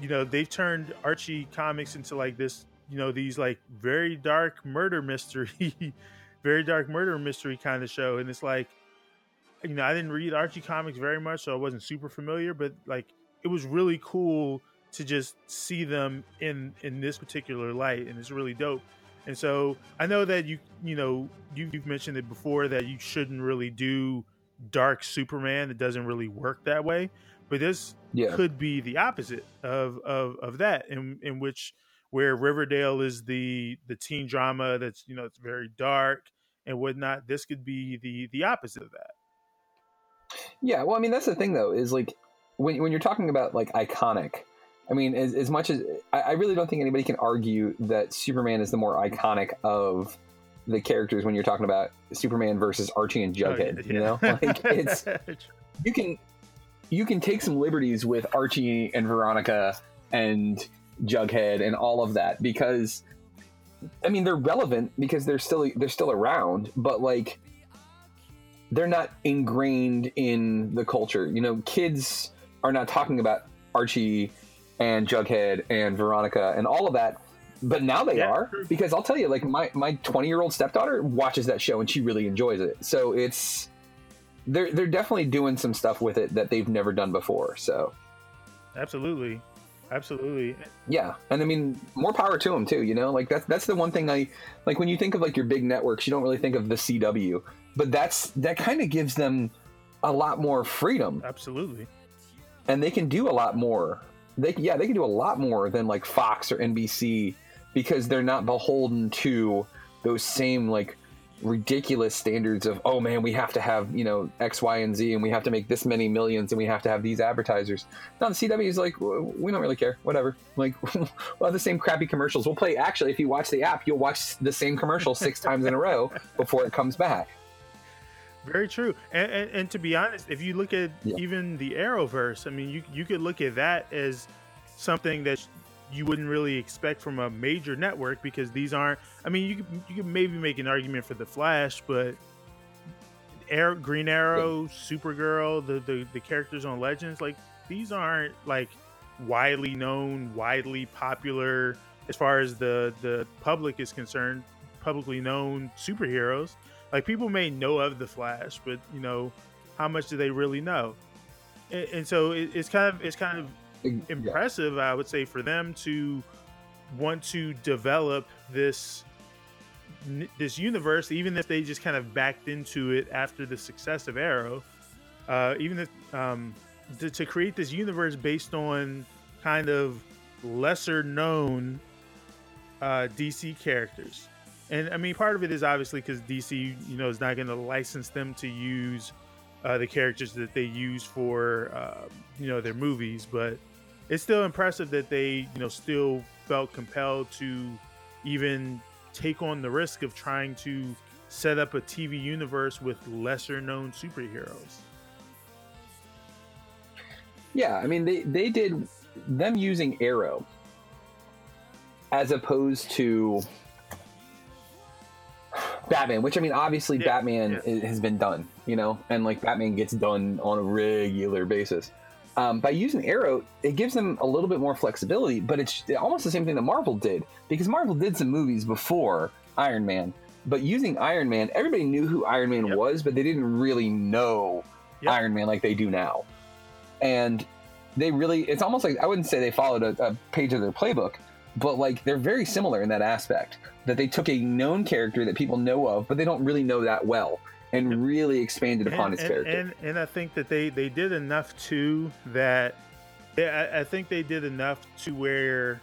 S4: you know, they've turned Archie comics into like this, you know, these like very dark murder mystery, very dark murder mystery kind of show, and it's like, you know, I didn't read Archie comics very much, so I wasn't super familiar, but like, it was really cool to just see them in in this particular light, and it's really dope. And so I know that you you know you, you've mentioned it before that you shouldn't really do dark Superman. It doesn't really work that way. But this
S3: Yeah.
S4: could be the opposite of of, of that, in in which where Riverdale is the the teen drama that's you know it's very dark and whatnot. This could be the the opposite of that.
S3: Yeah, well, I mean, that's the thing though, is like when when you're talking about like iconic. I mean, as, as much as I, I really don't think anybody can argue that Superman is the more iconic of the characters when you're talking about Superman versus Archie and
S4: Oh,
S3: Jughead. You know, like it's you can you can take some liberties with Archie and Veronica and Jughead and all of that because I mean they're relevant because they're still they're still around, but like they're not ingrained in the culture. You know, kids are not talking about Archie and Jughead and Veronica and all of that. But now they
S4: Yeah,
S3: are because I'll tell you, like my my twenty year old stepdaughter watches that show and she really enjoys it. So it's they're they're definitely doing some stuff with it that they've never done before. So
S4: Absolutely, absolutely.
S3: yeah, and I mean more power to them too. You know, like that's that's the one thing I like when you think of like your big networks, you don't really think of the CW, but that's that kind of gives them a lot more freedom
S4: Absolutely.
S3: and they can do a lot more. They yeah, they can do a lot more than like Fox or NBC because they're not beholden to those same like ridiculous standards of oh man, we have to have you know X, Y, and Z, and we have to make this many millions, and we have to have these advertisers. now the CW is like we don't really care, whatever. Like we'll have the same crappy commercials. We'll play. Actually, if you watch the app, you'll watch the same commercial six times in a row before it comes back.
S4: Very true. And, and, and to be honest, if you look at even the Arrowverse, I mean, you you could look at that as something that you wouldn't really expect from a major network because these aren't. I mean, you could, you could maybe make an argument for the Flash, but Air, Green Arrow, Supergirl, the, the the characters on Legends, like these aren't like widely known, widely popular as far as the the public is concerned, publicly known superheroes. Like people may know of the Flash, but you know, how much do they really know? And, and so it, it's kind of it's kind of impressive, I would say, for them to want to develop this this universe, even if they just kind of backed into it after the success of Arrow, uh, even if um, to, to create this universe based on kind of lesser known uh, DC characters. And I mean, part of it is obviously because DC, you know, is not going to license them to use uh, the characters that they use for, uh, you know, their movies. But it's still impressive that they, you know, still felt compelled to even take on the risk of trying to set up a TV universe with lesser known superheroes.
S3: Yeah, I mean they they did them using Arrow as opposed to Batman, which I mean obviously Batman i has been done, you know, and like Batman gets done on a regular basis. Um, by using Arrow, it gives them a little bit more flexibility, but it's almost the same thing that Marvel did because Marvel did some movies before Iron Man. But using Iron Man, everybody knew who Iron Man was, but they didn't really know Iron Man like they do now. And they really, it's almost like I wouldn't say they followed a, a page of their playbook, but like they're very similar in that aspect that they took a known character that people know of, but they don't really know that well and really expanded upon
S4: and,
S3: his character.
S4: And, and I think that they they did enough too that I, I think they did enough to where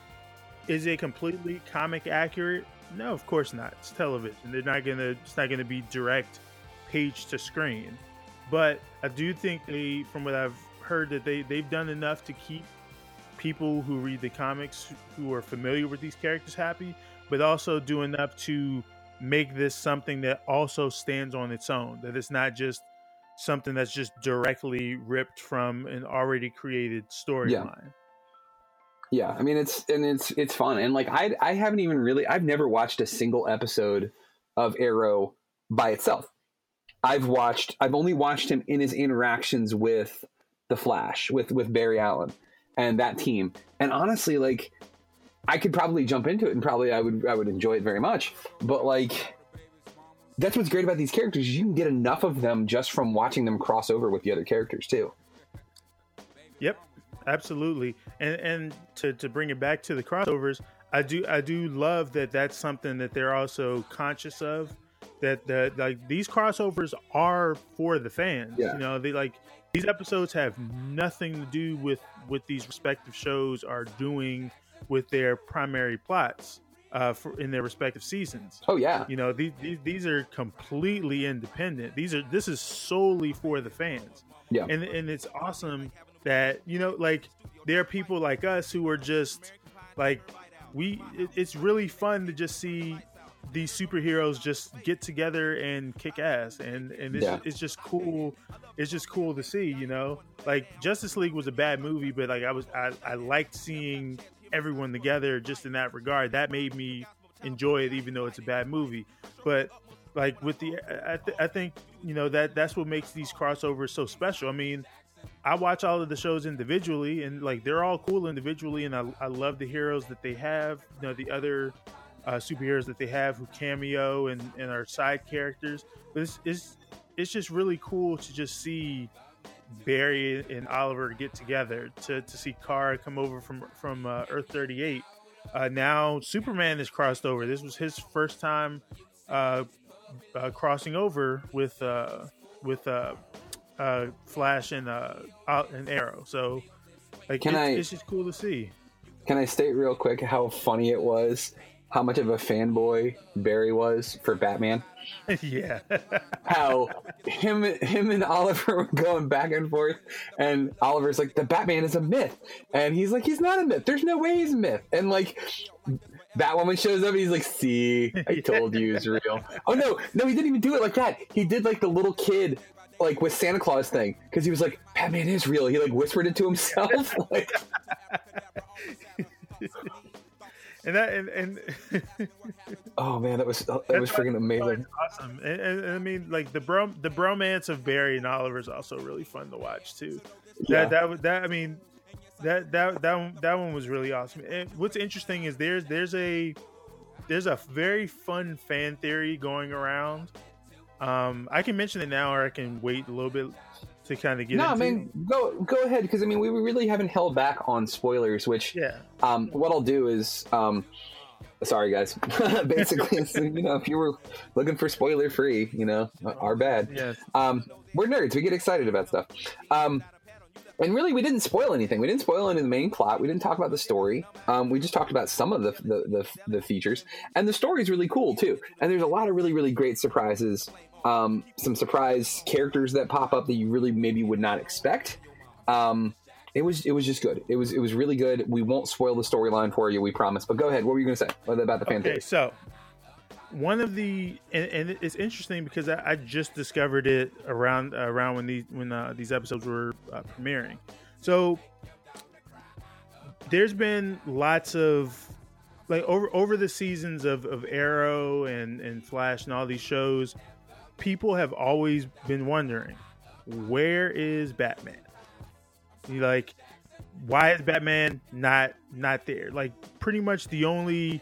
S4: is it completely comic accurate? No, of course not. It's television. They're not gonna. It's not gonna be direct page to screen. But I do think they, from what I've heard, that they they've done enough to keep people who read the comics who are familiar with these characters happy, but also do enough to make this something that also stands on its own. That it's not just something that's just directly ripped from an already created storyline.
S3: Yeah, yeah. I mean it's and it's it's fun and like I I haven't even really I've never watched a single episode of Arrow by itself. I've watched I've only watched him in his interactions with the Flash with with Barry Allen and that team. And honestly like I could probably jump into it and probably I would I would enjoy it very much. But like that's what's great about these characters. You can get enough of them just from watching them cross over with the other characters too.
S4: Yep, absolutely. And and to, to bring it back to the crossovers, I do I do love that that's something that they're also conscious of. That that like these crossovers are for the fans.
S3: Yeah.
S4: You know, they like these episodes have nothing to do with what these respective shows are doing with their primary plots uh, for, in their respective seasons.
S3: Oh yeah,
S4: you know these, these these are completely independent. These are this is solely for the fans.
S3: Yeah,
S4: and and it's awesome that you know like there are people like us who are just like we. It, it's really fun to just see these superheroes just get together and kick ass and and it's,
S3: Yeah.
S4: it's just cool it's just cool to see you know like justice league was a bad movie but like i was i, I liked seeing everyone together just in that regard that made me enjoy it even though it's a bad movie but like with the i, th- I think you know that that's what makes these crossovers so special i mean I watch all of the shows individually, and like they're all cool individually, and I, I love the heroes that they have. You know, the other uh, superheroes that they have who cameo and, and are side characters. But it's, it's it's just really cool to just see Barry and Oliver get together to, to see Kara come over from from uh, Earth thirty eight. Uh, now Superman is crossed over. This was his first time uh, uh, crossing over with uh, with uh, uh, Flash and uh, and Arrow. So like
S3: Can
S4: it's,
S3: I-
S4: it's just cool to see.
S3: Can I state real quick how funny it was? How much of a fanboy Barry was for Batman?
S4: yeah.
S3: How him him and Oliver were going back and forth, and Oliver's like, "The Batman is a myth," and he's like, "He's not a myth. There's no way he's a myth." And like, Batwoman shows up, and he's like, "See, I told you he's real." oh no, no, he didn't even do it like that. He did like the little kid. Like with Santa Claus thing, because he was like, "Batman is real." He like whispered it to himself. like,
S4: and that and, and
S3: oh man, that was uh, that was freaking amazing.
S4: awesome. And, and, and I mean, like the bro the bromance of Barry and Oliver is also really fun to watch too.
S3: Yeah.
S4: That that was- that I mean that that that one, that one was really awesome. And what's interesting is there's there's a there's a very fun fan theory going around. Um, I can mention it now, or I can wait a little bit to kind of get. It.
S3: No, I
S4: into
S3: mean, go go ahead because I mean, we really haven't held back on spoilers. Which,
S4: yeah,
S3: um, what I'll do is, um, Sorry, guys. Basically, so, you know, if you were looking for spoiler free, you know, our bad.
S4: Yes.
S3: Um, we're nerds. We get excited about stuff. Um, and really, we didn't spoil anything. We didn't spoil any of the main plot. We didn't talk about the story. Um, we just talked about some of the, the, the the features, and the story is really cool too. And there's a lot of really really great surprises. Um, some surprise characters that pop up that you really maybe would not expect. Um, it was it was just good. It was it was really good. We won't spoil the storyline for you, we promise. But go ahead. What were you going to say about the fan
S4: Okay,
S3: theory?
S4: so one of the and, and it's interesting because I, I just discovered it around around when these when uh, these episodes were uh, premiering. So there's been lots of like over over the seasons of, of Arrow and and Flash and all these shows, people have always been wondering where is Batman? You like why is Batman not not there? Like pretty much the only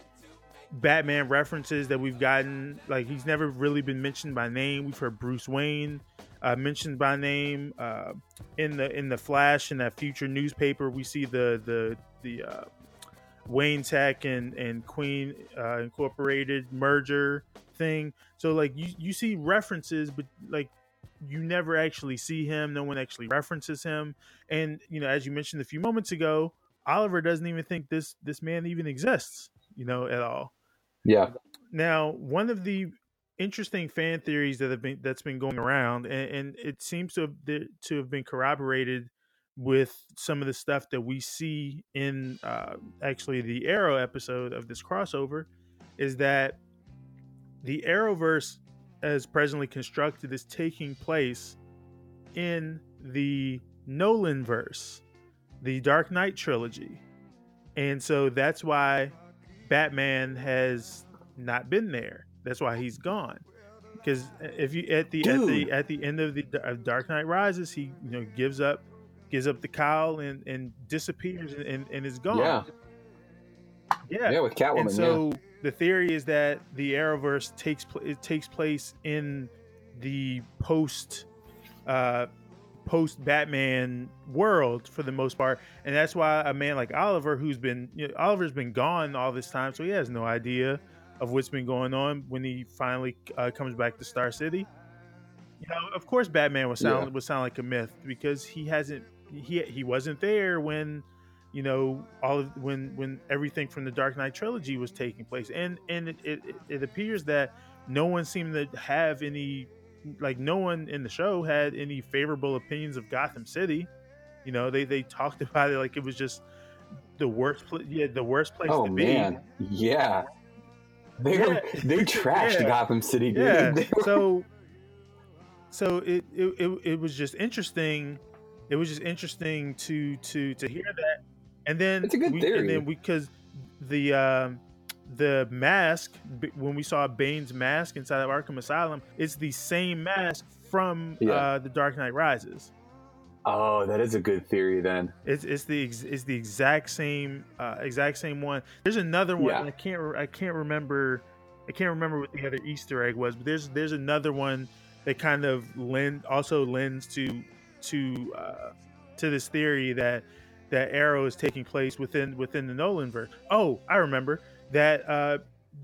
S4: Batman references that we've gotten, like he's never really been mentioned by name. We've heard Bruce Wayne uh, mentioned by name uh, in the in the Flash in that future newspaper. We see the the the uh, Wayne Tech and and Queen uh, Incorporated merger thing. So like you you see references, but like you never actually see him. No one actually references him. And you know, as you mentioned a few moments ago, Oliver doesn't even think this this man even exists. You know, at all.
S3: Yeah.
S4: Now, one of the interesting fan theories that have been that's been going around, and, and it seems to have to have been corroborated with some of the stuff that we see in uh, actually the Arrow episode of this crossover, is that the Arrowverse, as presently constructed, is taking place in the Nolan verse, the Dark Knight trilogy, and so that's why Batman has not been there. That's why he's gone. Because if you at the at the at the end of the of Dark Knight Rises, he you know gives up gives up the cowl and and disappears and, and is gone.
S3: Yeah.
S4: Yeah,
S3: Yeah, with Catwoman,
S4: And so the theory is that the Arrowverse takes pl- it takes place in the post uh post Batman world for the most part, and that's why a man like Oliver, who's been you know, Oliver's been gone all this time, so he has no idea of what's been going on when he finally uh, comes back to Star City. You know, of course, Batman would sound
S3: Yeah.
S4: would sound like a myth because he hasn't he he wasn't there when you know all of when when everything from the Dark Knight trilogy was taking place, and and it it, it appears that no one seemed to have any like no one in the show had any favorable opinions of Gotham City. You know, they they talked about it like it was just the worst place. Yeah, the worst place
S3: Oh
S4: to be.
S3: man, yeah. They
S4: Yeah.
S3: they trashed
S4: Yeah.
S3: Gotham City, dude.
S4: Yeah. So, so it, it it it was just interesting. It was just interesting to to to hear that, and then
S3: It's a good
S4: we,
S3: theory.
S4: And then because the um, the mask when we saw Bane's mask inside of Arkham Asylum, it's the same mask from
S3: Yeah.
S4: uh, the Dark Knight Rises.
S3: oh, that is a good theory then.
S4: It's it's the it's the exact same uh, exact same one. There's another one.
S3: Yeah.
S4: I can't I can't remember I can't remember what the other Easter egg was, but there's there's another one that kind of lend also lends to to uh, to this theory that that Arrow is taking place within within the Nolan verse. Oh, I remember that uh,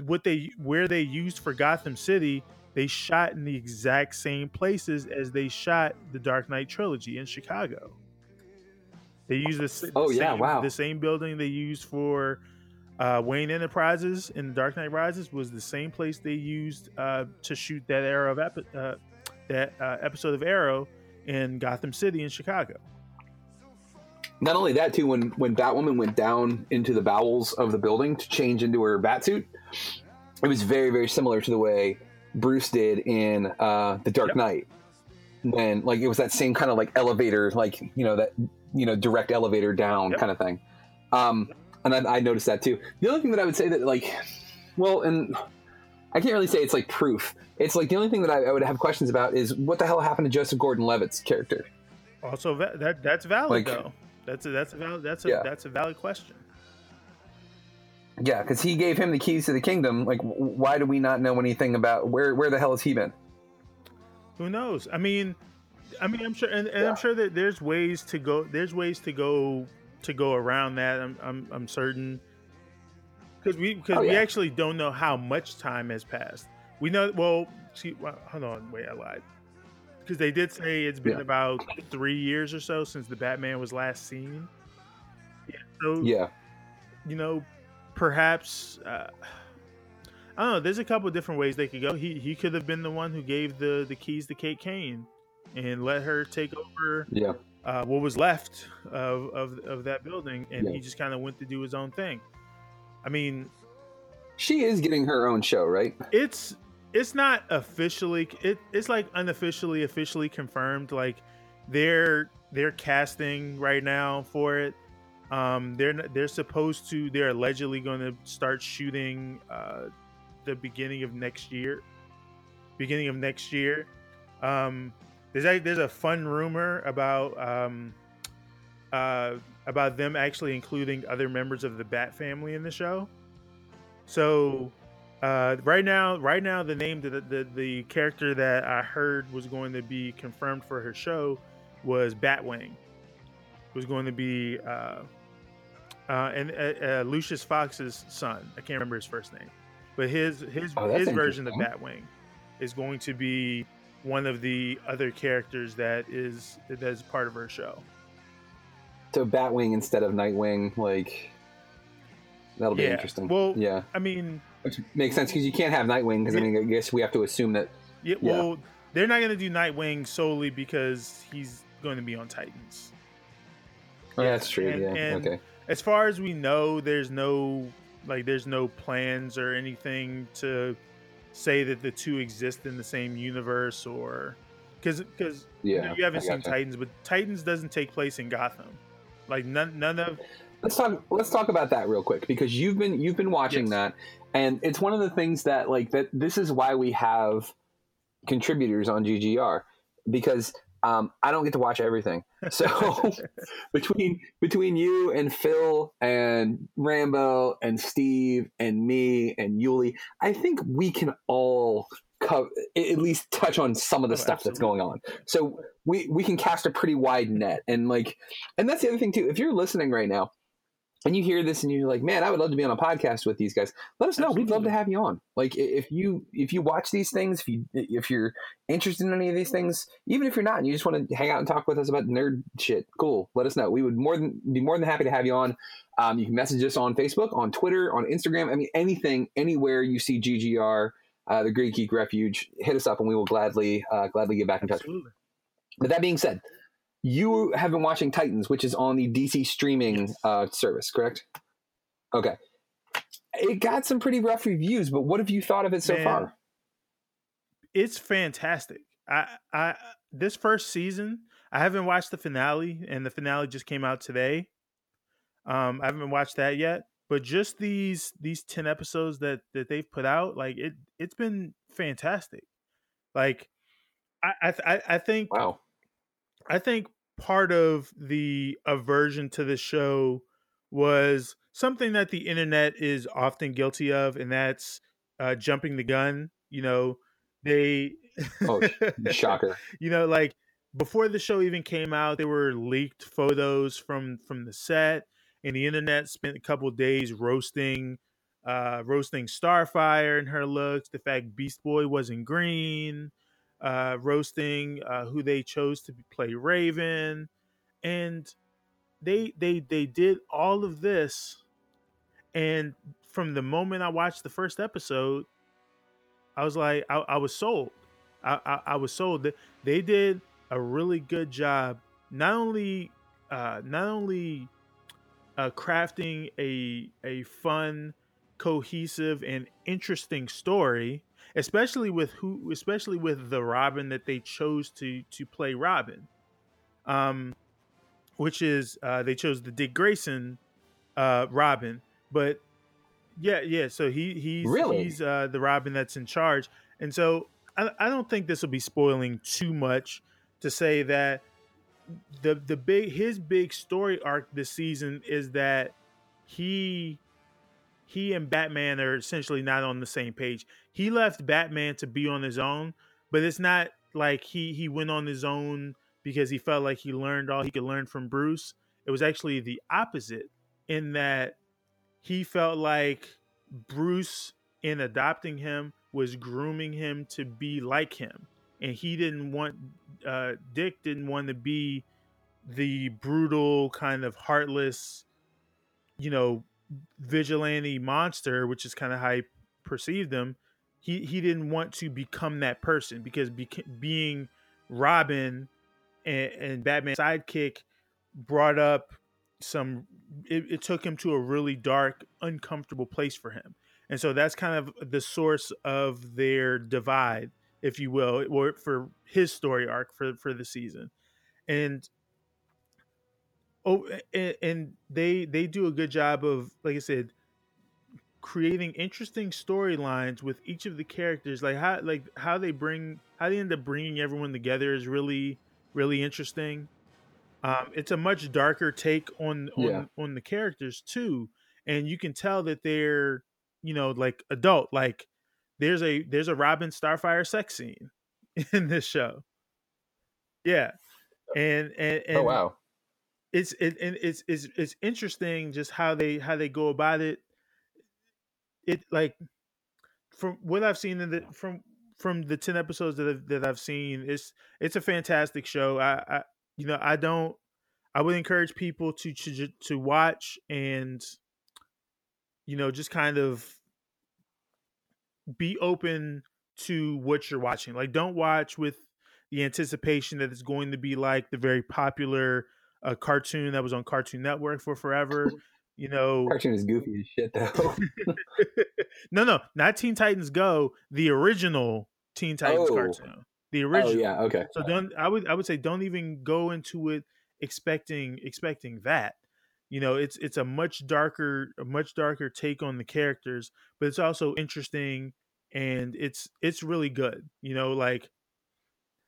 S4: what they where they used for Gotham City. They shot in the exact same places as they shot the Dark Knight trilogy in Chicago. They used the,
S3: Oh, yeah,
S4: same,
S3: wow.
S4: the same building they used for uh, Wayne Enterprises in Dark Knight Rises was the same place they used uh, to shoot that Arrow of epi- uh, that uh, episode of Arrow in Gotham City in Chicago.
S3: Not only that, too, when when Batwoman went down into the bowels of the building to change into her batsuit, it was very very similar to the way Bruce did in uh, the Dark Knight. When like it was that same kind of like elevator, like you know that you know direct elevator down kind of thing. Um, and I, I noticed that too. The only thing that I would say that like, well, and I can't really say it's like proof. It's like the only thing that I, I would have questions about is what the hell happened to Joseph Gordon-Levitt's character.
S4: Also, va- that that's valid
S3: Like-
S4: though. That's a that's a valid that's a
S3: Yeah.
S4: that's a valid question.
S3: Yeah, because he gave him the keys to the kingdom. Like, why do we not know anything about where where the hell has he been?
S4: Who knows? I mean, I mean, I'm sure, and, and I'm sure that there's ways to go. There's ways to go to go around that. I'm I'm, I'm certain. because we because
S3: Oh,
S4: we actually don't know how much time has passed. We know well. See, well, hold on, wait, I lied. Because they did say it's been
S3: Yeah.
S4: about three years or so since the Batman was last seen. Yeah. So
S3: Yeah.
S4: you know, perhaps uh, I don't know. There's a couple different ways they could go. He he could have been the one who gave the the keys to Kate Kane and let her take over
S3: Yeah.
S4: uh, what was left of, of of that building, and
S3: Yeah.
S4: he just kind of went to do his own thing. I mean,
S3: She is getting her own show, right?
S4: it's it's not officially it, it's like unofficially officially confirmed like they're they're casting right now for it. Um they're they're supposed to they're allegedly going to start shooting uh the beginning of next year. Beginning of next year. Um there's a, there's a fun rumor about um uh about them actually including other members of the bat family in the show. So uh, right now, right now, the name that the, the the character that I heard was going to be confirmed for her show was Batwing. Was going to be uh, uh, and uh, uh, Lucius Fox's son. I can't remember his first name, but his his
S3: Oh,
S4: his version of. Batwing is going to be one of the other characters that is that is part of her show.
S3: So Batwing instead of Nightwing, like that'll be
S4: Yeah.
S3: interesting.
S4: Well,
S3: yeah,
S4: I mean,
S3: which makes sense because you can't have Nightwing because I mean I guess we have to assume that.
S4: Yeah,
S3: Yeah.
S4: well, they're not going to do Nightwing solely because he's going to be on Titans.
S3: Oh, yeah, that's true.
S4: And-
S3: yeah.
S4: and
S3: okay.
S4: As far as we know, there's no like there's no plans or anything to say that the two exist in the same universe or because because you, know,
S3: Yeah,
S4: you haven't
S3: I
S4: seen
S3: gotcha.
S4: Titans, but Titans doesn't take place in Gotham. Like none none of
S3: Let's talk. Let's talk about that real quick because you've been you've been watching that, and it's one of the things that like that. This is why we have contributors on GGR because um, I don't get to watch everything. So between between you and Phil and Rambo and Steve and me and Yuli, I think we can all cover, at least touch on some of the
S4: Oh,
S3: stuff that's going on. So we we can cast a pretty wide net, and like, and that's the other thing too. If you're listening right now. And you hear this, and you're like, "Man, I would love to be on a podcast with these guys." Let us know. We'd love to have you on. Like, if you if you watch these things, if you if you're interested in any of these things, even if you're not, and you just want to hang out and talk with us about nerd shit, cool. Let us know. We would more than be more than happy to have you on. Um, you can message us on Facebook, on Twitter, on Instagram. I mean, anything, anywhere you see GGR, uh, the Great Geek Refuge, hit us up, and we will gladly uh, gladly get back in touch.
S4: absolutely.
S3: But that being said, you have been watching Titans, which is on the DC streaming uh, service, correct? Okay. It got some pretty rough reviews, but what have you thought of it so
S4: Man,
S3: far?
S4: it's fantastic. I I this first season, I haven't watched the finale, and the finale just came out today. Um, I haven't watched that yet, but just these these ten episodes that that they've put out, like it it's been fantastic. Like I I I think
S3: Wow.
S4: I think part of the aversion to the show was something that the internet is often guilty of, and that's uh, jumping the gun. You know, they
S3: Oh, shocker.
S4: you know, like before the show even came out, there were leaked photos from from the set, and the internet spent a couple days roasting, uh, roasting Starfire and her looks, the fact Beast Boy wasn't green, uh, roasting uh, who they chose to play Raven, and they they they did all of this, and from the moment I watched the first episode, I was like, I, I was sold. I, I, I was sold. They- They did a really good job, not only uh, not only uh, crafting a a fun, cohesive, and interesting story, especially with who, especially with the Robin that they chose to to play Robin, um, which is uh, they chose the Dick Grayson uh, Robin, but yeah, yeah. So he he's
S3: Really?
S4: he's uh, the Robin that's in charge, and so I, I don't think this will be spoiling too much to say that the the big his big story arc this season is that he he and Batman are essentially not on the same page. He left Batman to be on his own, but it's not like he he went on his own because he felt like he learned all he could learn from Bruce. It was actually the opposite in that he felt like Bruce, in adopting him, was grooming him to be like him, and he didn't want uh, Dick didn't want to be the brutal kind of heartless, you know, vigilante monster, which is kind of how he perceived him. He he didn't want to become that person because beca- being Robin and, and Batman's sidekick brought up some. It, it took him to a really dark, uncomfortable place for him, and so that's kind of the source of their divide, if you will, or for his story arc for for the season, and oh, and, and they they do a good job of, like I said, creating interesting storylines with each of the characters. Like how like how they bring how they end up bringing everyone together is really really interesting. Um it's a much darker take on on
S3: Yeah.
S4: on the characters too. And you can tell that they're you know like adult. Like there's a there's a robin starfire sex scene in this show. Yeah. And and, and
S3: oh wow.
S4: It's it and it's it's it's interesting just how they how they go about it. It like from what I've seen in the from from the ten episodes that I've, that I've seen, it's it's a fantastic show. I, I you know I don't I would encourage people to to to watch and you know just kind of be open to what you're watching. Like don't watch with the anticipation that it's going to be like the very popular uh, cartoon that was on Cartoon Network for forever. You know,
S3: Cartoon is goofy as shit though.
S4: no, no, not Teen Titans Go, the original Teen Titans
S3: Oh.
S4: cartoon, the original.
S3: oh
S4: original.
S3: yeah, okay.
S4: So don't I would I would say don't even go into it expecting expecting that. You know, it's it's a much darker a much darker take on the characters, but it's also interesting and it's it's really good. You know, like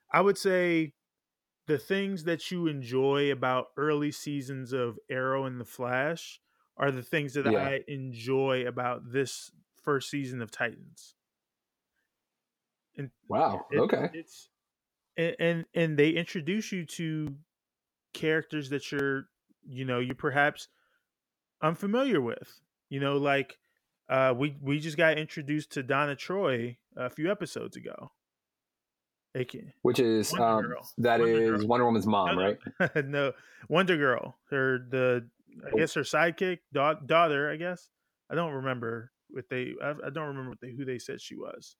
S4: I would say the things that you enjoy about early seasons of Arrow and the Flash are the things that
S3: Yeah.
S4: I enjoy about this first season of Titans. And
S3: Wow.
S4: it-
S3: okay.
S4: It's and, and and they introduce you to characters that you're you know you perhaps unfamiliar with. You know, like uh we we just got introduced to Donna Troy a few episodes ago. AK.
S3: Which is um that
S4: Wonder
S3: is
S4: Girl.
S3: Wonder Woman's mom,
S4: No, no.
S3: right?
S4: no, Wonder Girl. Her the I guess her sidekick da- daughter. I guess I don't remember what they. I, I don't remember what they, who they said she was.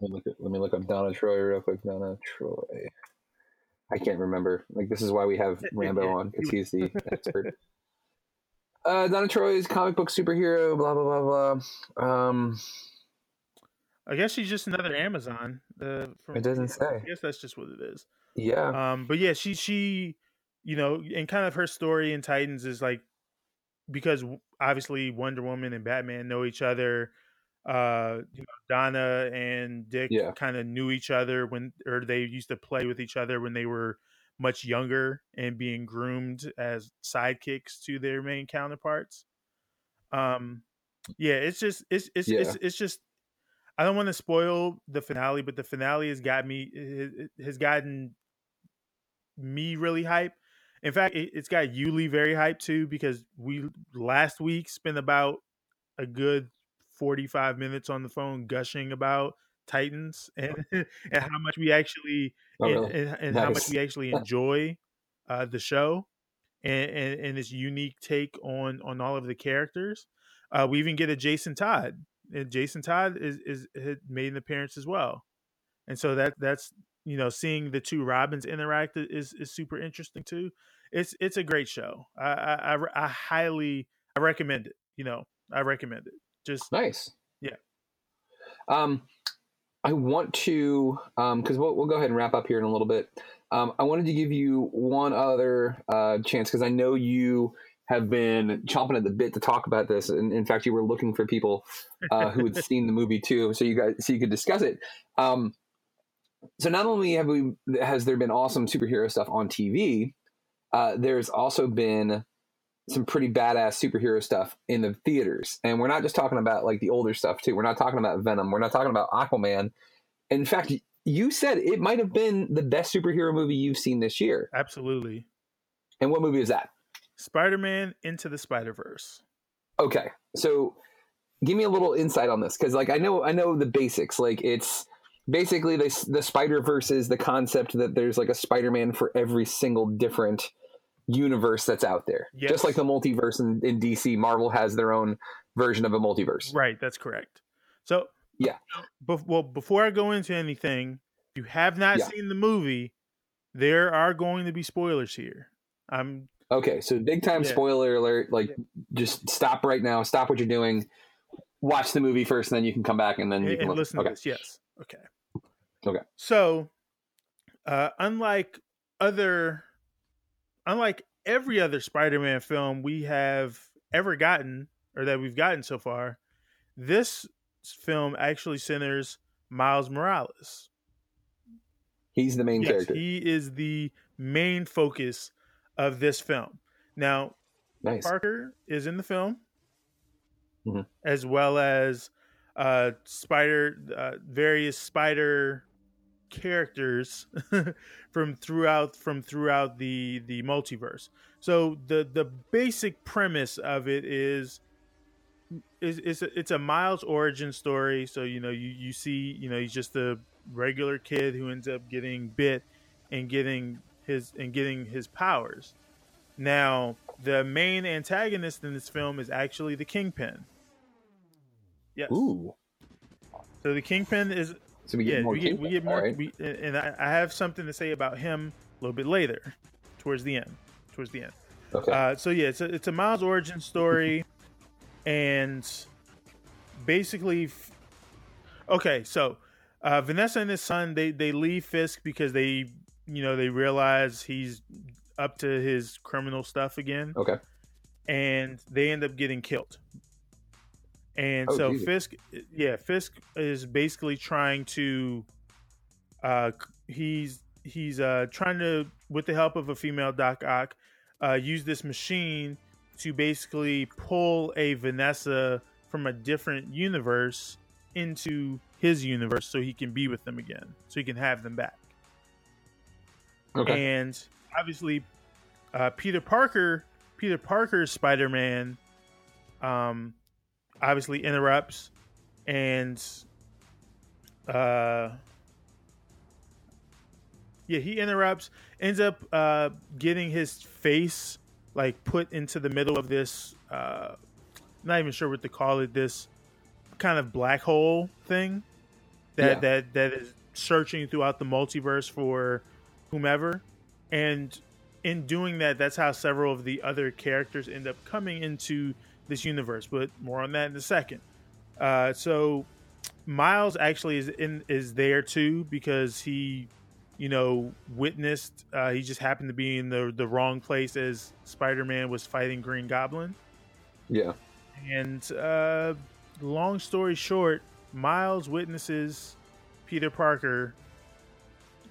S3: Let me look at, let me look up Donna Troy real quick. Donna Troy. I can't remember. Like this is why we have Rambo on because he's the expert. Uh, Donna Troy is comic book superhero. Blah blah blah blah. Um,
S4: I guess she's just another Amazon. Uh, from,
S3: It doesn't say.
S4: I guess that's just what it is.
S3: yeah.
S4: Um, but yeah, she she, you know, and kind of her story in Titans is like because obviously Wonder Woman and Batman know each other. Uh, you know, Donna and Dick
S3: Yeah.
S4: kind of knew each other when, or they used to play with each other when they were much younger and being groomed as sidekicks to their main counterparts. Um, yeah, it's just it's it's it's, it's just I don't want to spoil the finale, but the finale has got me has gotten me really hype. In fact, it, it's got Yuli very hyped too because we last week spent about a good forty five minutes on the phone gushing about Titans and and how much we actually
S3: Oh,
S4: and,
S3: really?
S4: and, and how much we actually enjoy uh, the show and, and and its unique take on on all of the characters. Uh, we even get a Jason Todd. And Jason Todd is is had made an appearance as well, and so that that's you know seeing the two Robins interact is is super interesting too. It's it's a great show. I I, I, I highly I recommend it. You know I recommend it. Just
S3: nice.
S4: yeah.
S3: Um, I want to um because we'll we'll go ahead and wrap up here in a little bit. Um, I wanted to give you one other uh chance because I know you have been chomping at the bit to talk about this, and in fact, you were looking for people uh, who had seen the movie too, so you guys so you could discuss it. Um, so not only have we has there been awesome superhero stuff on TV, uh, there's also been some pretty badass superhero stuff in the theaters. And we're not just talking about like the older stuff too. We're not talking about Venom. We're not talking about Aquaman. In fact, you said it might have been the best superhero movie you've seen this year.
S4: Absolutely.
S3: And what movie is that?
S4: Spider Man into the Spider Verse.
S3: Okay. So give me a little insight on this because like I know I know the basics. Like it's basically the the Spider Verse is the concept that there's like a Spider Man for every single different universe that's out there.
S4: Yes.
S3: Just like the multiverse in, in DC, Marvel has their own version of a multiverse.
S4: Right, that's correct. So
S3: Yeah.
S4: Bef- well, before I go into anything, if you have not
S3: Yeah.
S4: seen the movie, there are going to be spoilers here. I'm
S3: Okay, so big time
S4: Yeah.
S3: spoiler alert. Like, just stop right now. Stop what you're doing. Watch the movie first, and then you can come back and then you
S4: and,
S3: can
S4: and listen
S3: okay.
S4: to this. Yes. Okay.
S3: Okay.
S4: So, uh, unlike other, unlike every other Spider-Man film we have ever gotten or that we've gotten so far, this film actually centers Miles Morales.
S3: He's the main
S4: Yes,
S3: character.
S4: he is the main focus of this film. Now,
S3: Nice.
S4: Parker is in the film,
S3: Mhm.
S4: as well as uh, Spider, uh, various Spider characters from throughout from throughout the the multiverse. So the the basic premise of it is is it's a, it's a Miles origin story. So you know you you see you know he's just a regular kid who ends up getting bit and getting his and getting his powers. Now the main antagonist in this film is actually the Kingpin. Yes.
S3: Ooh.
S4: So the Kingpin is
S3: So we get
S4: yeah,
S3: more
S4: we get we get more.
S3: alright.
S4: We, and I, I have something to say about him a little bit later, towards the end. Towards the end.
S3: Okay.
S4: Uh, so yeah, it's a, it's a Miles origin story, and basically, f- okay. So uh, Vanessa and his son they they leave Fisk because they you know they realize he's up to his criminal stuff again.
S3: Okay.
S4: and they end up getting killed. And
S3: Oh,
S4: so
S3: Jesus.
S4: Fisk, yeah, Fisk is basically trying to, uh, he's he's uh trying to, with the help of a female Doc Ock, uh, use this machine to basically pull a Vanessa from a different universe into his universe, so he can be with them again, so he can have them back.
S3: Okay.
S4: And obviously, uh, Peter Parker, Peter Parker's Spider Man, um, obviously interrupts, and uh, yeah, he interrupts, ends up uh, getting his face like put into the middle of this. Uh, not even sure what to call it. This kind of black hole thing that
S3: Yeah.
S4: that that is searching throughout the multiverse for whomever. And in doing that that's how several of the other characters end up coming into this universe. But more on that in a second. Uh, so miles actually is in is there too because he you know witnessed uh, he just happened to be in the the wrong place as spider-man was fighting green goblin.
S3: Yeah.
S4: and uh, long story short, Miles witnesses Peter Parker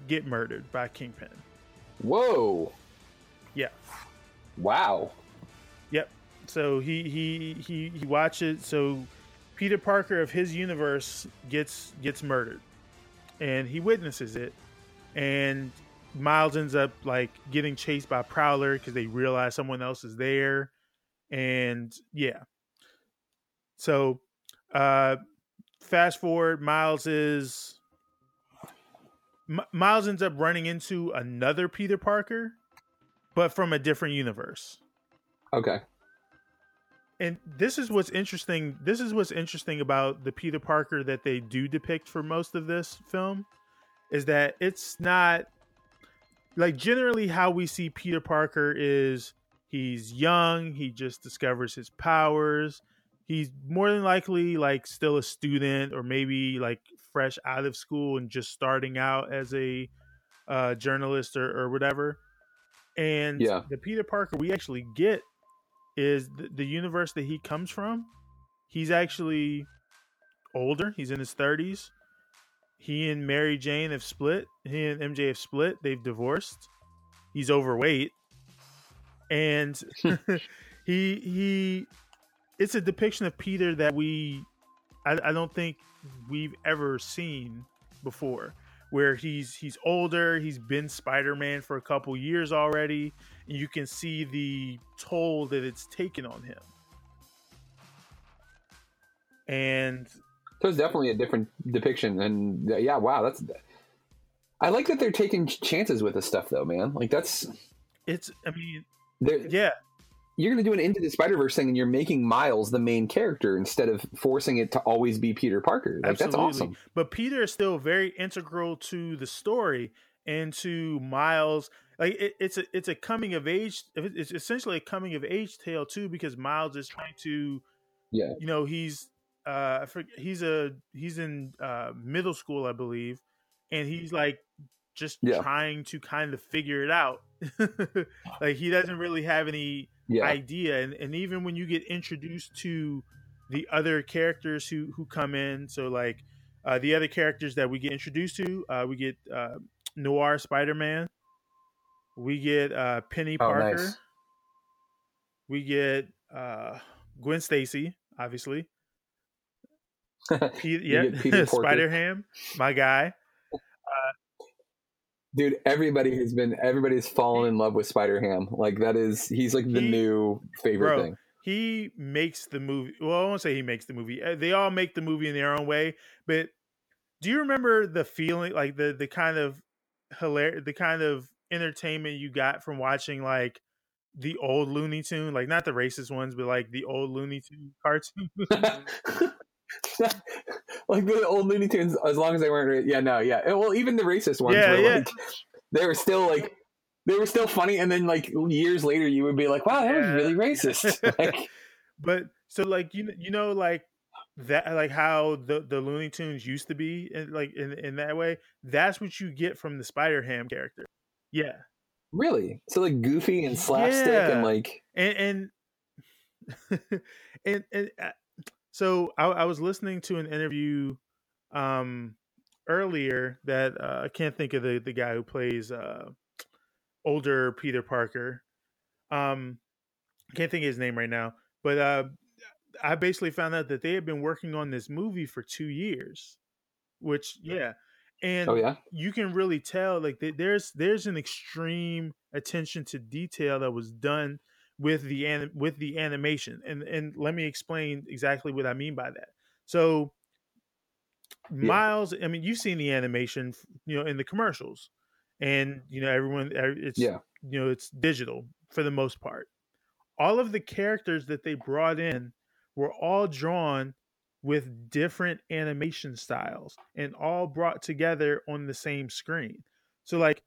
S4: get murdered by Kingpin.
S3: Whoa.
S4: Yeah.
S3: Wow.
S4: Yep. So he he he he watches. So Peter Parker of his universe gets gets murdered, and he witnesses it, and Miles ends up like getting chased by Prowler because they realize someone else is there, and yeah. So, uh, fast forward, Miles is M- Miles ends up running into another Peter Parker, but from a different universe.
S3: Okay.
S4: And this is what's interesting. This is what's interesting about the Peter Parker that they do depict for most of this film is that it's not like generally how we see Peter Parker is he's young, he just discovers his powers. He's more than likely like still a student or maybe like fresh out of school and just starting out as a uh, journalist or, or whatever. And
S3: Yeah.
S4: the Peter Parker we actually get is the, the universe that he comes from. He's actually older. He's in his 30s. He and Mary Jane have split. He and MJ have split. They've divorced. He's overweight. And he he it's a depiction of Peter that we I, I don't think we've ever seen before where he's he's older he's been spider-man for a couple years already and you can see the toll that it's taken on him and
S3: So it's definitely a different depiction, and uh, yeah, wow, that's. I like that they're taking chances with this stuff, though, man. Like that's
S4: it's. I mean, yeah,
S3: you're going to do an Into the Spider Verse thing, and you're making Miles the main character instead of forcing it to always be Peter Parker. Like that's awesome.
S4: But Peter is still very integral to the story and to Miles. Like it, it's a it's a coming of age. It's essentially a coming of age tale too, because Miles is trying to,
S3: yeah,
S4: you know, he's uh, he's a he's in uh, middle school, I believe, and he's like just
S3: Yeah.
S4: trying to kind of figure it out. like he doesn't really have any
S3: Yeah.
S4: idea, and, and even when you get introduced to the other characters who who come in, so like uh, the other characters that we get introduced to, uh, we get uh, Noir Spider Man, we get uh, Penny
S3: Oh,
S4: Parker,
S3: nice.
S4: we get uh, Gwen Stacy, obviously.
S3: You
S4: yeah, Spider Ham, my guy.
S3: Dude, everybody has been everybody's fallen in love with Spider Ham. Like that is he's like the
S4: He-
S3: new favorite
S4: Bro,
S3: thing.
S4: he makes the movie. Well, I won't say he makes the movie. Uh, They all make the movie in their own way. But do you remember the feeling, like the the kind of hilarious, the kind of entertainment you got from watching like the old Looney Tune, like not the racist ones, but like the old Looney Tune cartoon.
S3: like the old Looney Tunes, as long as they weren't, yeah, no, yeah. Well, even the racist ones
S4: Yeah,
S3: were
S4: yeah.
S3: like, they were still like, they were still funny, and then like years later, you would be like, wow, that was really racist. like,
S4: but so like you you know like that like how the the Looney Tunes used to be in, like in in that way. That's what you get from the Spider Ham character. Yeah.
S3: really? So like goofy and slapstick and like,
S4: and and and, and uh, so I, I was listening to an interview um earlier that uh, I can't think of the the guy who plays uh older Peter Parker. Um I can't think of his name right now, but uh I basically found out that they had been working on this movie for 2 years. Which yeah. And
S3: Oh, yeah?
S4: you can really tell like there's there's an extreme attention to detail that was done with the anim- with the animation and and let me explain exactly what I mean by that. So Miles, I mean you've seen the animation, you know, in the commercials, and you know everyone, er- it's
S3: Yeah.
S4: you know it's digital for the most part. All of the characters that they brought in were all drawn with different animation styles and all brought together on the same screen. So like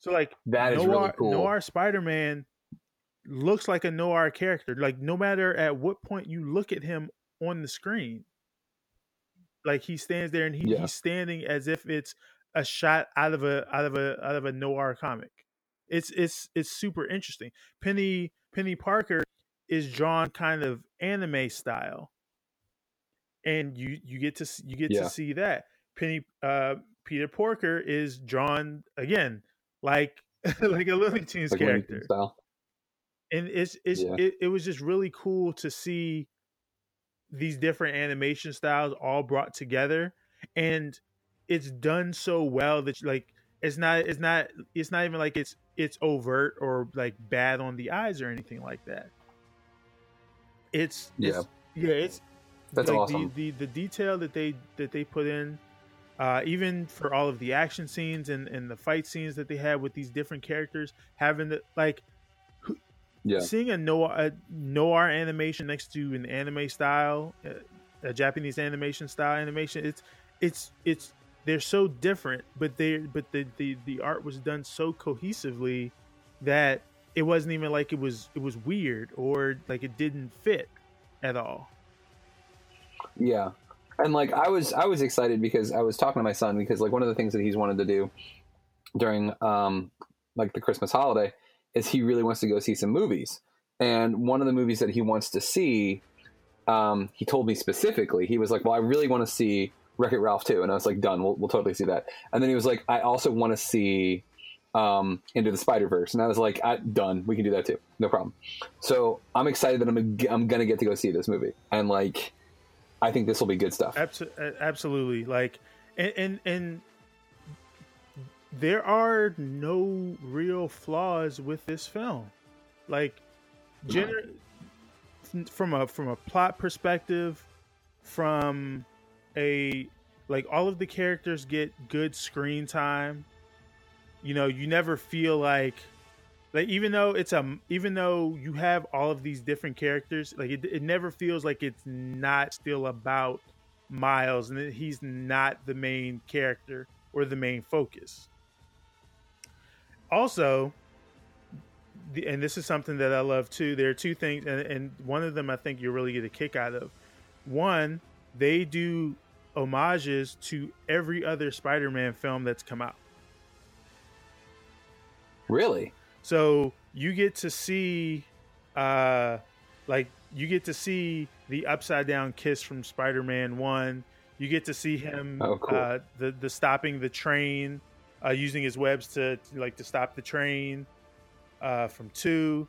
S4: so like
S3: That is
S4: Noir,
S3: really cool.
S4: Noir Spider-Man looks like a noir character. Like no matter at what point you look at him on the screen, like he stands there and he,
S3: Yeah.
S4: he's standing as if it's a shot out of a out of a out of a noir comic. It's it's it's super interesting. Penny Penny Parker is drawn kind of anime style, and you you get to you get
S3: Yeah.
S4: to see that Penny uh Peter Porker is drawn again like like a Looney Tunes
S3: like
S4: character
S3: Tunes style.
S4: And it's it's
S3: Yeah.
S4: it, it was just really cool to see these different animation styles all brought together and it's done so well that like it's not it's not it's not even like it's it's overt or like bad on the eyes or anything like that it's
S3: Yeah.
S4: it's, yeah it's
S3: That's
S4: like,
S3: awesome.
S4: the, the the detail that they that they put in uh, even for all of the action scenes and, and the fight scenes that they had with these different characters having the like
S3: Yeah.
S4: seeing a noir, a noir animation next to an anime style, uh, a Japanese animation style animation, it's it's it's they're so different, but they but the, the the art was done so cohesively that it wasn't even like it was it was weird or like it didn't fit at all.
S3: Yeah. And like I was I was excited because I was talking to my son because like one of the things that he's wanted to do during um like the Christmas holiday is he really wants to go see some movies. And one of the movies that he wants to see um he told me specifically he was like, "Well, I really want to see Wreck-It Ralph too." And I was like, "Done. We'll we'll totally see that." And then he was like, "I also want to see um Into the Spider-Verse." And I was like, I, "Done. We can do that too. No problem." So, I'm excited that I'm I'm going to get to go see this movie. And like I think this will be good stuff.
S4: Absolutely. Like, and, and and there are no real flaws with this film. Like, gener- from a from a plot perspective, from a like all of the characters get good screen time. You know, you never feel like like even though it's a even though you have all of these different characters, like it, it never feels like it's not still about Miles and he's not the main character or the main focus. Also, the, and this is something that I love too. There are two things, and, and one of them I think you really get a kick out of. One, they do homages to every other Spider-Man film that's come out.
S3: Really?
S4: So you get to see, uh, like you get to see the upside down kiss from Spider-Man One. You get to see him,
S3: Oh, cool.
S4: uh, the the stopping the train, uh, using his webs to like to stop the train. Uh, from two,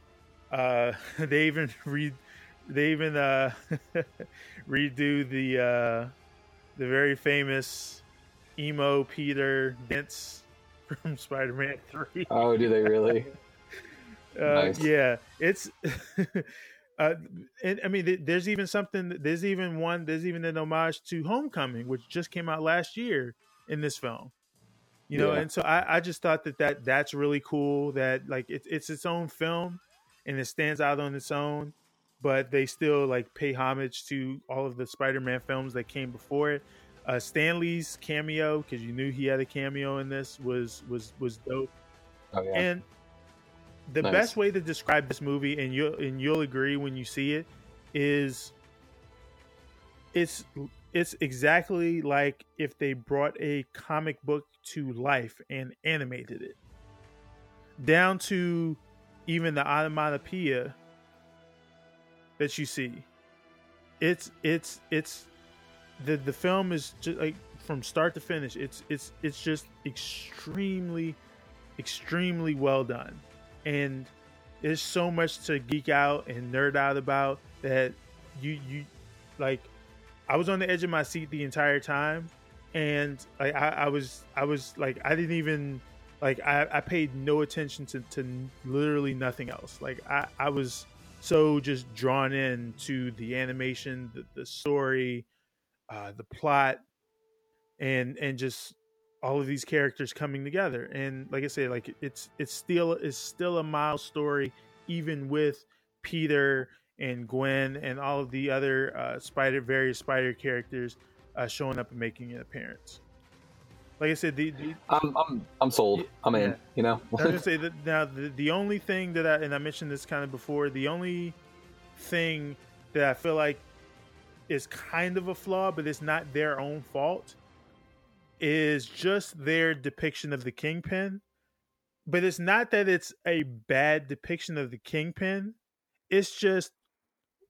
S4: uh, they even read, they even uh, redo the uh, the very famous emo Peter dance from Spider-Man Three.
S3: Oh, do they really?
S4: Uh,
S3: Nice.
S4: Yeah, it's. uh, and I mean, th- there's even something. There's even one. There's even an homage to Homecoming, which just came out last year in this film. You know,
S3: Yeah.
S4: and so I, I just thought that, that that's really cool. That like it's it's its own film, and it stands out on its own. But they still like pay homage to all of the Spider-Man films that came before it. Uh, Stan Lee's cameo, because you knew he had a cameo in this, was was was dope.
S3: Oh yeah.
S4: And the
S3: Nice.
S4: best way to describe this movie, and you'll and you'll agree when you see it, is it's it's exactly like if they brought a comic book to life and animated it, down to even the onomatopoeia that you see. It's it's it's the the film is just like from start to finish. It's it's it's just extremely extremely well done and there's so much to geek out and nerd out about that you you like i was on the edge of my seat the entire time and like i, I was i was like i didn't even like i, I paid no attention to, to literally nothing else. Like i i was so just drawn in to the animation the, the story uh the plot and and just all of these characters coming together. And like i said like it's it's still it's still a miles story even with peter and gwen and all of the other uh spider various spider characters uh showing up and making an appearance like i said the, the
S3: I'm I'm I'm sold. I'm in. You know.
S4: I was gonna say that now the, the only thing that I and I mentioned this kind of before, the only thing that I feel like is kind of a flaw, but it's not their own fault, is just their depiction of the kingpin. But it's not that it's a bad depiction of the kingpin. It's just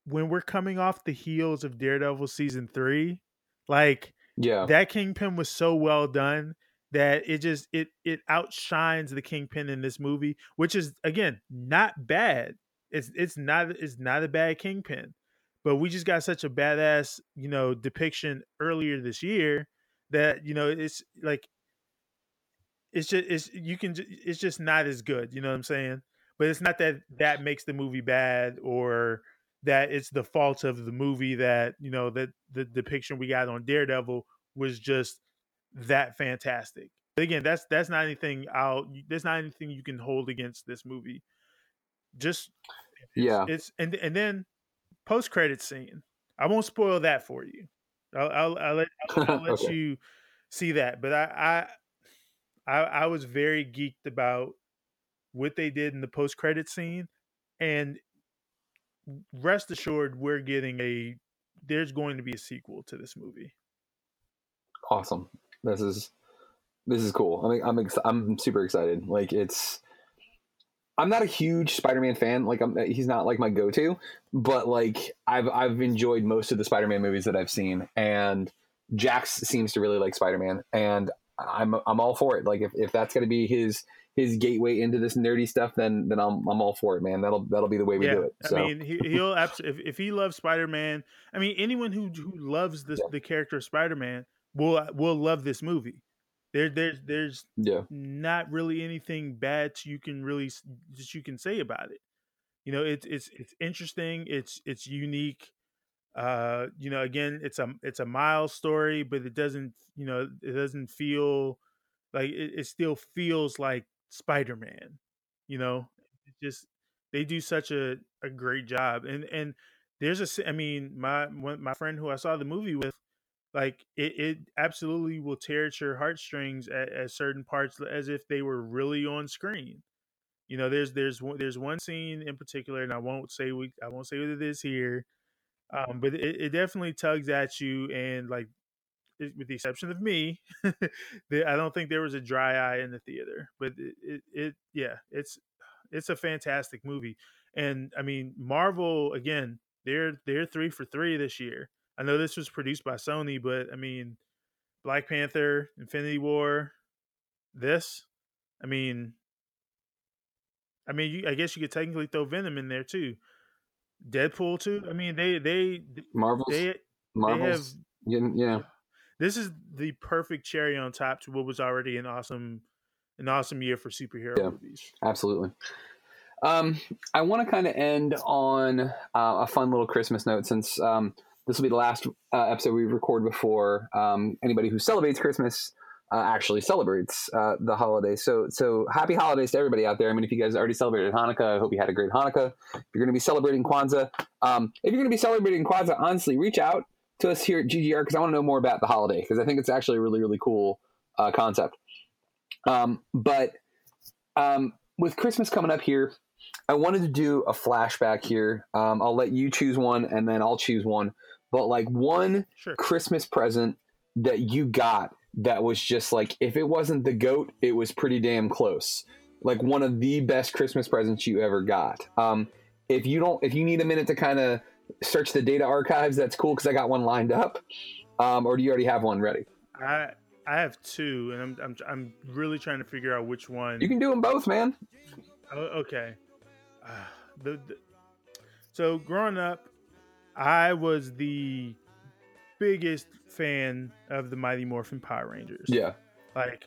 S4: when we're coming off the heels of Daredevil season three, like
S3: yeah.
S4: that kingpin was so well done that it just it it outshines the kingpin in this movie which is again not bad it's it's not it's not a bad kingpin but we just got such a badass you know depiction earlier this year that you know it's like it's just it's you can it's just not as good you know what i'm saying but it's not that that makes the movie bad or that it's the fault of the movie that you know that the depiction we got on daredevil was just that fantastic but again that's that's not anything i'll there's not anything you can hold against this movie just
S3: Yeah.
S4: it's and and then post credit scene i won't spoil that for you i'll i'll, I'll let, I'll, I'll let
S3: Okay.
S4: you see that but I, I i i was very geeked about what they did in the post credit scene and rest assured we're getting a there's going to be a sequel to this movie
S3: awesome. This is this is cool. I mean, I'm ex- I'm super excited. Like it's I'm not a huge Spider-Man fan. Like I'm he's not like my go-to, but like I've I've enjoyed most of the Spider-Man movies that I've seen and Jax seems to really like Spider-Man and I'm I'm all for it. Like if, if that's going to be his his gateway into this nerdy stuff then then I'm I'm all for it, man. That'll that'll be the way we do it. So
S4: I mean, he, he'll absolutely if, if he loves Spider Man. I mean, anyone who who loves this the character of Spider Man will will love this movie. There, there's there's
S3: yeah.
S4: not really anything bad you can really that you can say about it. You know, it's it's it's interesting. It's it's unique. Uh, you know, again, it's a it's a Miles story, but it doesn't, you know, it doesn't feel like it, it still feels like Spider Man. You know, just they do such a, a great job, and and there's a I mean, my my friend who I saw the movie with, like it, it absolutely will tear at your heartstrings at, at certain parts as if they were really on screen. You know, there's there's one there's one scene in particular, and I won't say we I won't say what it is here, um, but it, it definitely tugs at you, and like with the exception of me, the- I don't think there was a dry eye in the theater. But it, it, it yeah, it's it's a fantastic movie, and I mean Marvel again, they're they're three for three this year. I know this was produced by Sony, but I mean Black Panther, Infinity War, this, I mean, I mean, you, I guess you could technically throw Venom in there too. Deadpool too. I mean, they they
S3: Marvel's
S4: they, they have
S3: Marvel's yeah.
S4: This is the perfect cherry on top to what was already an awesome an awesome year for superhero
S3: Yeah.
S4: movies.
S3: Absolutely. Um, I want to kind of end on uh, a fun little Christmas note since um, this will be the last uh, episode we record before um, anybody who celebrates Christmas uh, actually celebrates uh, the holiday. So, so happy holidays to everybody out there. I mean, if you guys already celebrated Hanukkah, I hope you had a great Hanukkah. If you're going to be celebrating Kwanzaa, um, if you're going to be celebrating Kwanzaa, honestly, reach out to us here at GGR because I want to know more about the holiday because I think it's actually a really, really cool uh, concept. Um, but um, with Christmas coming up here, I wanted to do a flashback here. Um, I'll let you choose one, and then I'll choose one. But like one
S4: Sure.
S3: Christmas present that you got that was just like, if it wasn't the goat, it was pretty damn close. Like one of the best Christmas presents you ever got. Um, if you don't, if you need a minute to kind of search the data archives, that's cool because I got one lined up. Um, or do you already have one ready?
S4: I I have two, and I'm I'm I'm really trying to figure out which one.
S3: You can do them both, man.
S4: Oh, okay. Uh, the, the so growing up, I was the biggest fan of the Mighty Morphin Power Rangers.
S3: Yeah.
S4: Like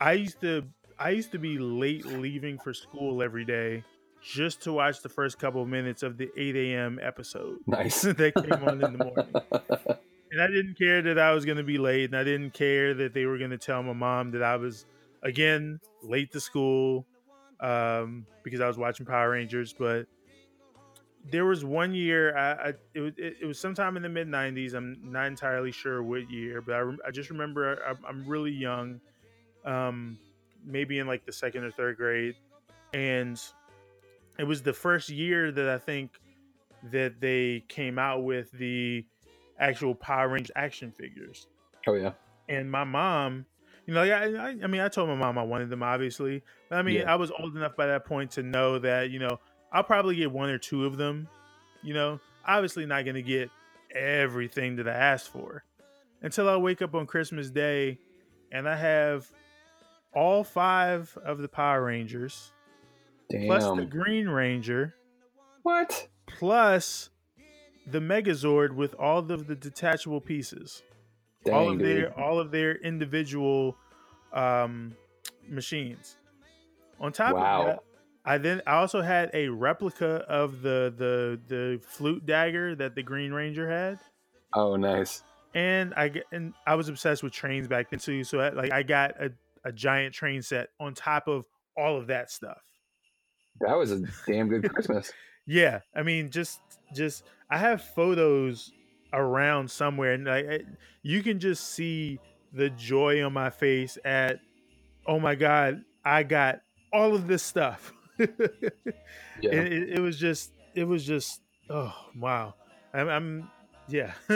S4: I used to I used to be late leaving for school every day just to watch the first couple of minutes of the 8 a.m. episode.
S3: Nice.
S4: that came on in the morning. And I didn't care that I was going to be late, and I didn't care that they were going to tell my mom that I was again late to school um, because I was watching Power Rangers. But there was one year, I, I it, was, it, it was sometime in the mid '90s. I'm not entirely sure what year, but I, I just remember I, I'm really young, um, maybe in like the second or third grade, and it was the first year that I think that they came out with the actual Power Rangers action figures.
S3: Oh yeah.
S4: And my mom, you know, like I, I, I mean, I told my mom I wanted them, obviously. But I mean,
S3: Yeah.
S4: I was old enough by that point to know that, you know, I'll probably get one or two of them. You know, obviously not going to get everything that I asked for until I wake up on Christmas Day and I have all five of the Power Rangers plus the Green Ranger.
S3: What?
S4: Plus the Megazord with all of the detachable pieces. all of
S3: dude.
S4: their all of their individual um machines. On top
S3: Wow.
S4: of that, I then I also had a replica of the the the flute dagger that the Green Ranger had.
S3: Oh, nice.
S4: And I get- and I was obsessed with trains back then too. So I, like I got a, a giant train set on top of all of that stuff.
S3: That was a damn good Christmas.
S4: Yeah, I mean, just just I have photos around somewhere, and like I- you can just see the joy on my face at, oh my god, I got all of this stuff.
S3: Yeah.
S4: it, it, was just, it was just, oh wow, I'm, I'm yeah,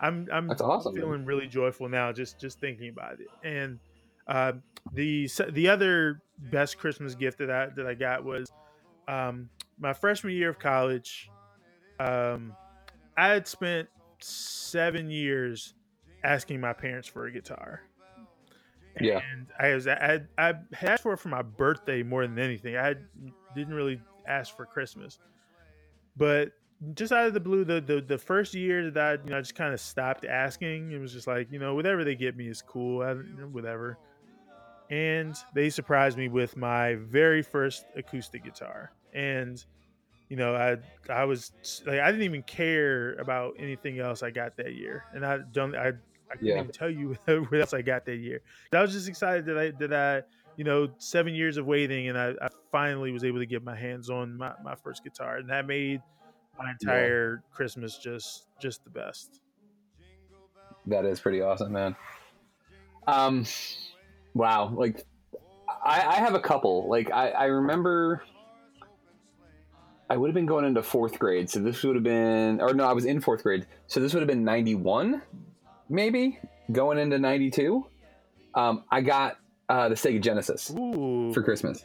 S4: I'm I'm
S3: That's awesome, man.
S4: feeling really joyful now just just thinking about it, and uh, the the other best Christmas gift that I that I got was um, my freshman year of college. Um, I had spent seven years asking my parents for a guitar.
S3: Yeah.
S4: And I was I, I had asked for it for my birthday more than anything. I didn't really ask for Christmas, but just out of the blue, the the, the first year that I you know I just kind of stopped asking. It was just like you know whatever they get me is cool. I, whatever. And they surprised me with my very first acoustic guitar, and you know, I I was like I didn't even care about anything else I got that year, and I don't I I couldn't
S3: Yeah.
S4: even tell you what else I got that year. I was just excited that I that I you know seven years of waiting, and I, I finally was able to get my hands on my, my first guitar, and that made my entire Christmas just just the best.
S3: That is pretty awesome, man. Um, wow. Like, I, I have a couple. Like, I, I remember I would have been going into fourth grade, so this would have been, or no, I was in fourth grade, so this would have been '91, maybe going into '92. Um, I got uh, the Sega Genesis for Christmas,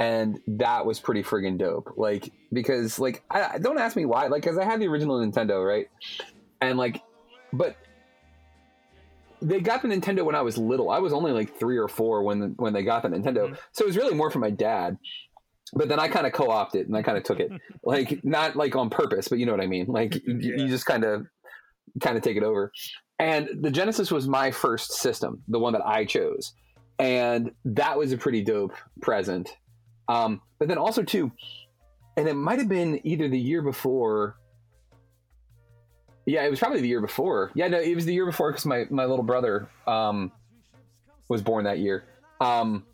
S3: and that was pretty friggin' dope. Like, because like, I I- don't ask me why. Like, because I had the original Nintendo, right? And like, but they got the Nintendo when I was little. I was only like three or four when when they got the Nintendo, so it was really more for my dad. But then I kind of co-opted it and I kind of took it, like not like on purpose, but you know what I mean. Like you, you just kind of kind of take it over. And the Genesis was my first system, the one that I chose, and that was a pretty dope present. Um, but then also too, and it might have been either the year before yeah, it was probably the year before. Yeah, no, it was the year before because my, my little brother um, was born that year. Um,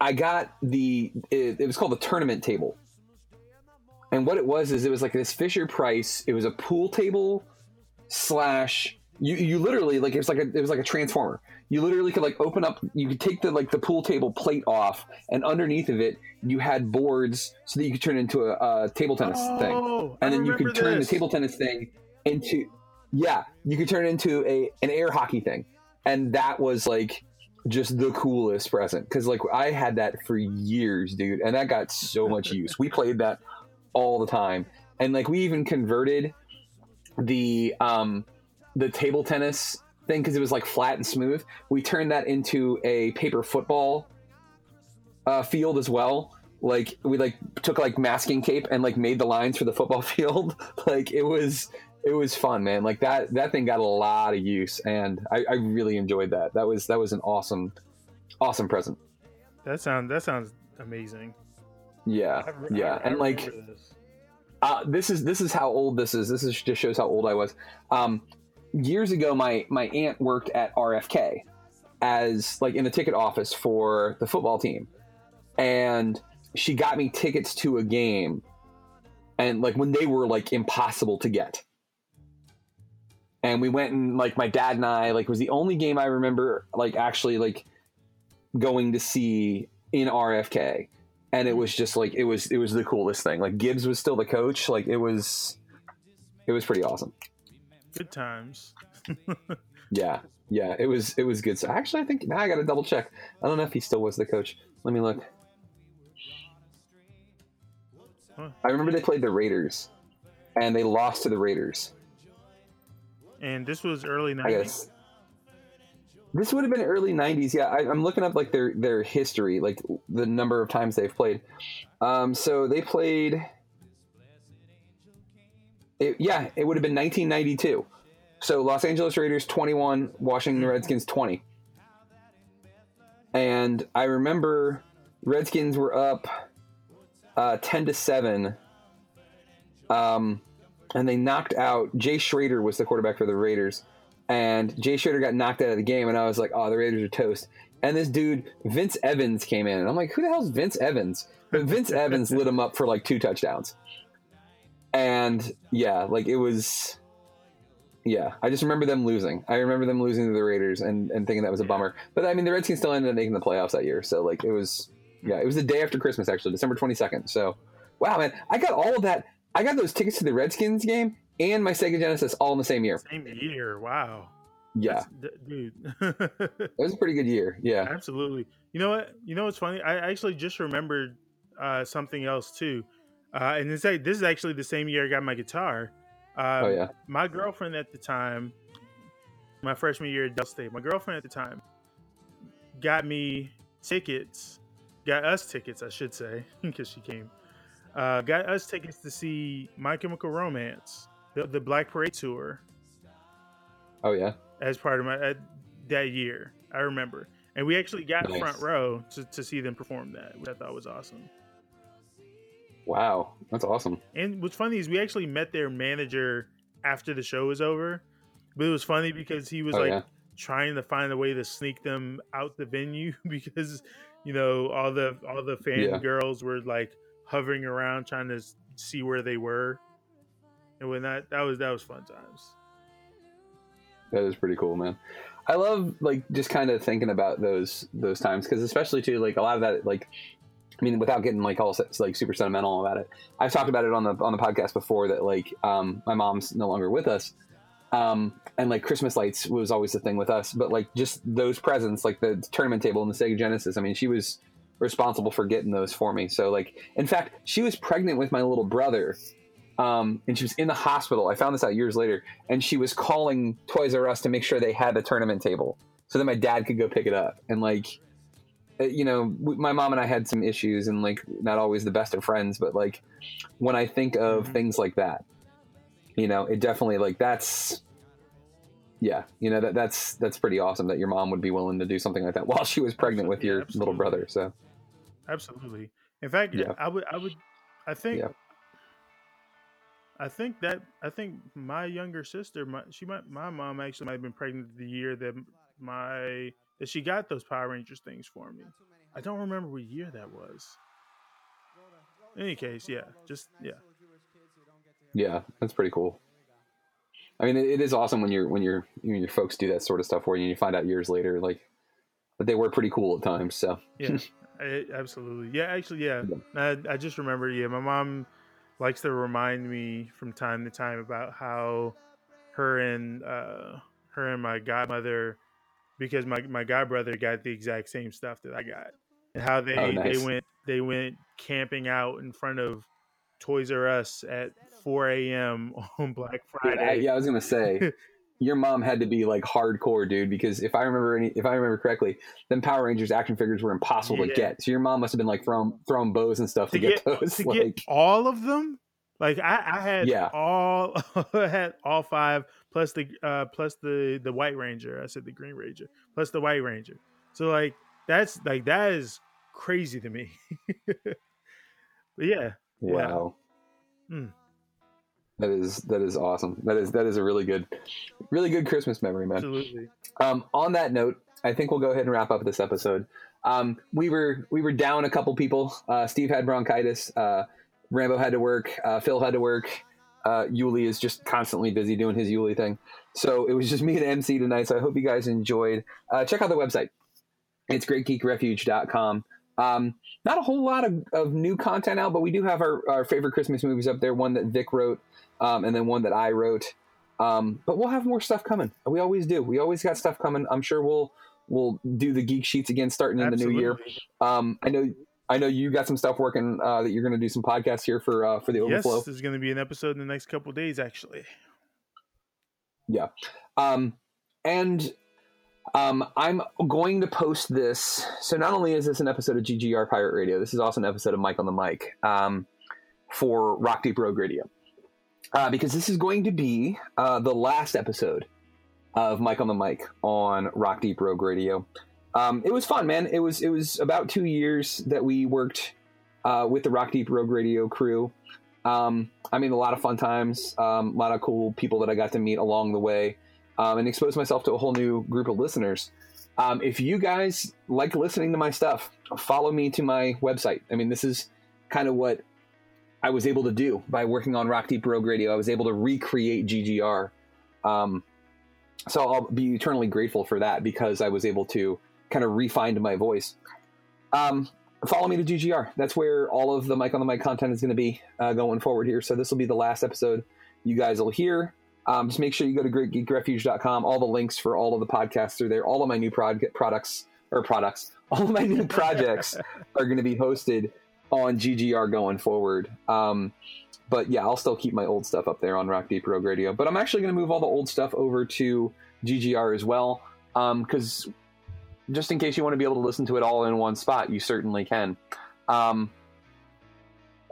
S3: I got the it, it was called the tournament table, and what it was is it was like this Fisher Price. It was a pool table slash you you literally like it was like a it was like a transformer. You literally could like open up. You could take the like the pool table plate off, and underneath of it you had boards so that you could turn it into a, a table tennis
S4: Oh,
S3: thing,
S4: I
S3: and then you could turn
S4: this.
S3: the table tennis thing into yeah, you could turn it into a an air hockey thing, and that was like just the coolest present because like I had that for years, dude, and that got so much use. We played that all the time, and like we even converted the um the table tennis thing because it was like flat and smooth. We turned that into a paper football uh, field as well. Like we like took like masking tape and like made the lines for the football field. like it was it was fun, man. Like that that thing got a lot of use, and I, I really enjoyed that. That was that was an awesome awesome present.
S4: That sounds that sounds amazing.
S3: Yeah,
S4: I
S3: yeah,
S4: I- I
S3: and like
S4: this.
S3: uh, this is this is how old this is. This is just shows how old I was. Um, years ago, my my aunt worked at RFK as like in the ticket office for the football team, and she got me tickets to a game, and like when they were like impossible to get. And we went and like my dad and I like was the only game I remember like actually like going to see in RFK and it was just like it was it was the coolest thing. Like Gibbs was still the coach. Like it was it was pretty awesome.
S4: Good times.
S3: Yeah. Yeah, it was it was good. So actually I think now I got to double check. I don't know if he still was the coach. Let me look.
S4: Huh.
S3: I remember they played the Raiders and they lost to the Raiders.
S4: And this was early 90s.
S3: this would have been early '90s. Yeah, I, I'm looking up like their their history, like the number of times they've played. Um, so they played. It, yeah, it would have been 1992. So Los Angeles Raiders 21, Washington Redskins 20. And I remember Redskins were up uh, 10 to 7. Um, and they knocked out Jay Schroeder was the quarterback for the Raiders. And Jay Schroeder got knocked out of the game, and I was like, "Oh, the Raiders are toast." And this dude, Vince Evans, came in, and I'm like, "Who the hell's Vince Evans?" But Vince Evans lit him up for like two touchdowns. And yeah, like it was, yeah. I just remember them losing. I remember them losing to the Raiders, and and thinking that was a bummer. But I mean, the Redskins still ended up making the playoffs that year, so like it was, yeah, it was the day after Christmas, actually, December 22nd. So, wow, man, I got all of that. I got those tickets to the Redskins game and my Sega Genesis all in the same year.
S4: Same year. Wow.
S3: Yeah,
S4: That's- dude.
S3: it was a pretty good year. Yeah.
S4: Absolutely. You know what? You know what's funny? I actually just remembered uh, something else too, uh, and this this is actually the same year I got my guitar. Um,
S3: Oh, yeah.
S4: My girlfriend at the time, my freshman year at Del State, my girlfriend at the time got me tickets, got us tickets, I should say, because she came. Uh, got us tickets to see My Chemical Romance, the, the Black Parade tour
S3: Oh yeah.
S4: as part of my uh, that year. I remember, and we actually got
S3: Nice.
S4: front row to, to see them perform that, which I thought was awesome.
S3: Wow, that's awesome.
S4: And what's funny is we actually met their manager after the show was over. But it was funny because he was
S3: Oh,
S4: like
S3: yeah.
S4: trying to find a way to sneak them out the venue because you know all the all the fan
S3: Yeah.
S4: girls were like hovering around trying to see where they were. And when that that was that was fun times.
S3: That is pretty cool, man. I love like just kind of thinking about those those times because especially too like a lot of that like I mean without getting like all like super sentimental about it. I've talked about it on the on the podcast before that like um my mom's no longer with us. Um and like Christmas lights was always the thing with us, but like just those presents like the tournament table and the Sega Genesis. I mean, she was responsible for getting those for me. So like in fact, she was pregnant with my little brother um, and she was in the hospital. I found this out years later, and she was calling Toys R Us to make sure they had the tournament table, so that my dad could go pick it up. And like, Uh, you know, my mom and I had some issues, and like, not always the best of friends. But like, when I think of mm-hmm. things like that, you know, it definitely like that's, yeah, you know, that that's that's pretty awesome that your mom would be willing to do something like that while she was pregnant with your little brother. So
S4: Absolutely. In fact,
S3: Yeah.
S4: I would I would I think
S3: Yeah.
S4: I think that I think my younger sister, my she might my mom actually might have been pregnant the year that my that she got those Power Rangers things for me. I don't remember what year that was. In any case, yeah, just yeah.
S3: Yeah, that's pretty cool. I mean, it, it is awesome when you're when you're when your folks do that sort of stuff for you, and you find out years later, like that they were pretty cool at times. So
S4: Yeah, I, absolutely. Yeah, actually, yeah. I, I just remember. Yeah, my mom likes to remind me from time to time about how her and uh, her and my godmother, because my my godbrother got the exact same stuff that I got, and how they
S3: Oh, nice.
S4: they went they went camping out in front of Toys R Us at 4 a.m. on Black
S3: yeah, I,
S4: Friday.
S3: yeah, I was gonna say. Your mom had to be like hardcore, dude, because if I remember any, if I remember correctly, then Power Rangers action figures were impossible
S4: Yeah.
S3: to get. So your mom must have been like throwing throwing bows and stuff to,
S4: to
S3: get,
S4: get,
S3: those.
S4: to
S3: like,
S4: get all of them. Like I, I had
S3: Yeah.
S4: all I had all five plus the uh plus the the White Ranger. I said the Green Ranger plus the White Ranger. So like that's like that is crazy to me. but yeah,
S3: wow.
S4: Mm.
S3: That is that is awesome. That is that is a really good, really good Christmas memory, man.
S4: absolutely.
S3: Um, on that note, I think we'll go ahead and wrap up this episode. Um, we were we were down a couple people. Uh, Steve had bronchitis. Uh, Rambo had to work. Uh, Phil had to work. Uh, Yuli is just constantly busy doing his Yuli thing. So it was just me and MC tonight. So I hope you guys enjoyed. Uh, check out the website. It's greatgeekrefuge.com. Um, not a whole lot of, of new content out, but we do have our, our favorite Christmas movies up there. One that Vic wrote, um, and then one that I wrote. Um, but we'll have more stuff coming. We always do. We always got stuff coming. I'm sure we'll we'll do the geek sheets again starting in the new year. Um, I know I know you got some stuff working uh, that you're going to do some podcasts here for uh, for the overflow.
S4: Yes, there's going to be an episode in the next couple of days. Actually,
S3: Yeah. Um, and um, I'm going to post this. So not only is this an episode of GGR Pirate Radio, this is also an episode of Mike on the Mic um, for Rock Deep Rogue Radio. Uh, because this is going to be uh, the last episode of Mike on the Mic on Rock Deep Rogue Radio. Um, it was fun, man. It was it was about two years that we worked uh, with the Rock Deep Rogue Radio crew. Um, I mean, a lot of fun times, um, a lot of cool people that I got to meet along the way, um, and expose myself to a whole new group of listeners. Um, if you guys like listening to my stuff, follow me to my website. I mean, this is kind of what I was able to do by working on Rock Deep Rogue Radio. I was able to recreate GGR. Um, so I'll be eternally grateful for that because I was able to kind of refine my voice. Um, follow me to GGR. That's where all of the mic on the Mic content is going to be uh, going forward here. So this will be the last episode you guys will hear. Um, just make sure you go to greatgeekrefuge.com. All the links for all of the podcasts are there. All of my new prod- products or products, all of my new projects are going to be hosted on GGR going forward. Um, but yeah, I'll still keep my old stuff up there on Rock Deep Rogue Radio. But I'm actually going to move all the old stuff over to GGR as well. Because just in case you want to be able to listen to it all in one spot, you certainly can. Um,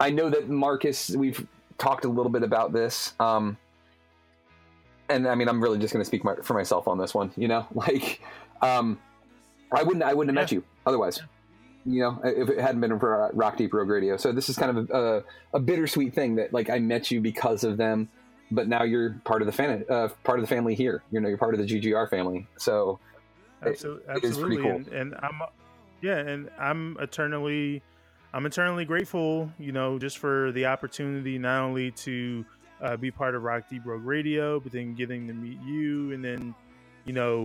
S3: I know that Marcus, we've talked a little bit about this. Um, and I mean, I'm really just going to speak my, for myself on this one. You know, like, um, I wouldn't, I wouldn't have met you otherwise. you know, if it hadn't been for Rock Deep Rogue Radio. So this is kind of a, a, a bittersweet thing that like I met you because of them, but now you're part of the fan, uh, part of the family here. You know, you're part of the GGR family. So
S4: absolutely,
S3: it pretty
S4: absolutely.
S3: cool.
S4: And, and I'm, yeah, and I'm eternally, I'm eternally grateful. You know, just for the opportunity not only to uh, be part of Rock Deep Rogue Radio, but then getting to meet you, and then, you know,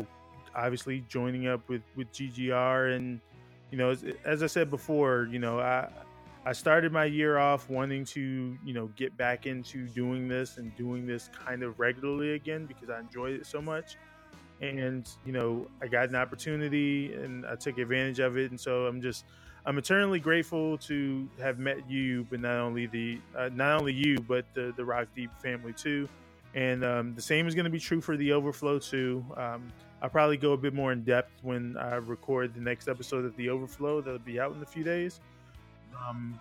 S4: obviously joining up with with GGR, and you know, as, as I said before, you know, I. I started my year off wanting to, you know, get back into doing this and doing this kind of regularly again because I enjoyed it so much and you know i got an opportunity and i took advantage of it. And so i'm just i'm eternally grateful to have met you but not only the uh, not only you but the the rock deep family too. And um, the same is going to be true for the overflow too. Um, i'll probably go a bit more in depth when i record the next episode of the overflow. That'll be out in a few days. Um,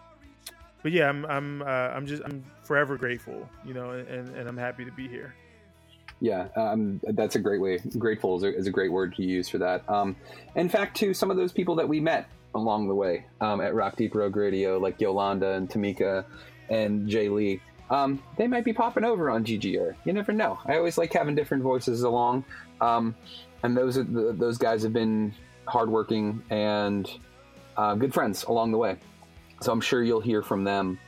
S4: but yeah i'm i'm uh, i'm just i'm forever grateful you know and, and i'm happy to be here
S3: Yeah, um, that's a great way. Grateful is a, is a great word to use for that. Um, in fact, too, some of those people that we met along the way um, at Rock Deep Rogue Radio, like Yolanda and Tamika and Jay Lee, um, they might be popping over on GGR. You never know. I always like having different voices along, um, and those the, those guys have been hardworking and uh, good friends along the way. So I'm sure you'll hear from them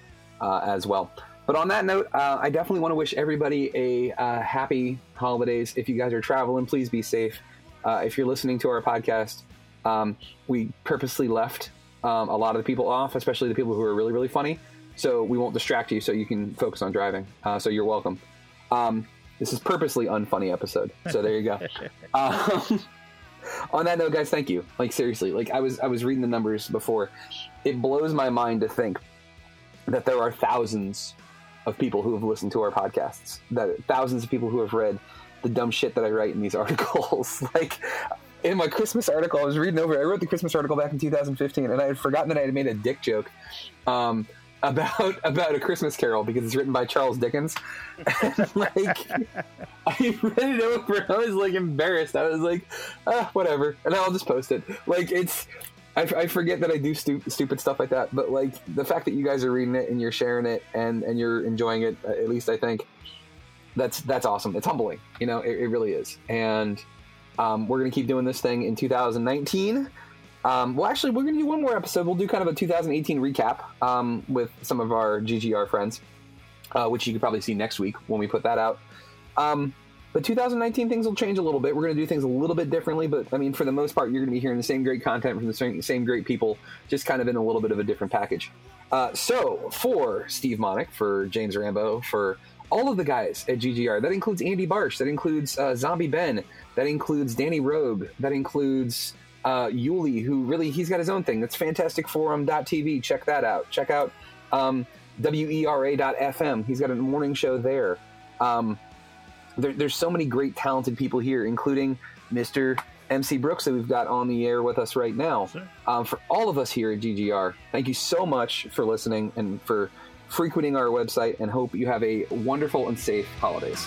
S3: uh, as well. But on that note, uh, I definitely want to wish everybody a uh, happy holidays. If you guys are traveling, please be safe. Uh, if you're listening to our podcast, um, we purposely left um, a lot of the people off, especially the people who are really, really funny. So we won't distract you so you can focus on driving. Uh, so you're welcome. Um, this is purposely unfunny episode. So there you go. um, on that note, guys, thank you. Like seriously, like I was I was reading the numbers before. It blows my mind to think that there are thousands of people who have listened to our podcasts. That thousands of people who have read the dumb shit that I write in these articles. like in my Christmas article, I was reading over. I wrote the Christmas article back in 2015, and I had forgotten that I had made a dick joke. Um, about about a Christmas Carol because it's written by Charles Dickens. And, like I read it over, I was like embarrassed. I was like, ah, whatever, and I'll just post it. Like it's, I, I forget that I do stu- stupid stuff like that. But like the fact that you guys are reading it and you're sharing it and and you're enjoying it, uh, at least I think that's that's awesome. It's humbling, you know, it, it really is. And um, we're gonna keep doing this thing in 2019. Um, well, actually, we're to do one more episode. We'll do kind of a 2018 recap um, with some of our GGR friends, uh, which you could probably see next week when we put that out. Um, but 2019 things will change a little bit. We're going to do things a little bit differently, but I mean, for the most part, you're going to be hearing the same great content from the same, same great people, just kind of in a little bit of a different package. Uh, so, for Steve Monick, for James Rambo, for all of the guys at GGR, that includes Andy Barsh, that includes uh, Zombie Ben, that includes Danny Rogue, that includes uh, Yuli, who really he's got his own thing. That's fantasticforum.tv. Check that out. Check out um, wera.fm. He's got a morning show there. Um, there. There's so many great, talented people here, including Mr. MC Brooks that we've got on the air with us right now. Um, for all of us here at GGR, thank you so much for listening and for frequenting our website. And hope you have a wonderful and safe holidays.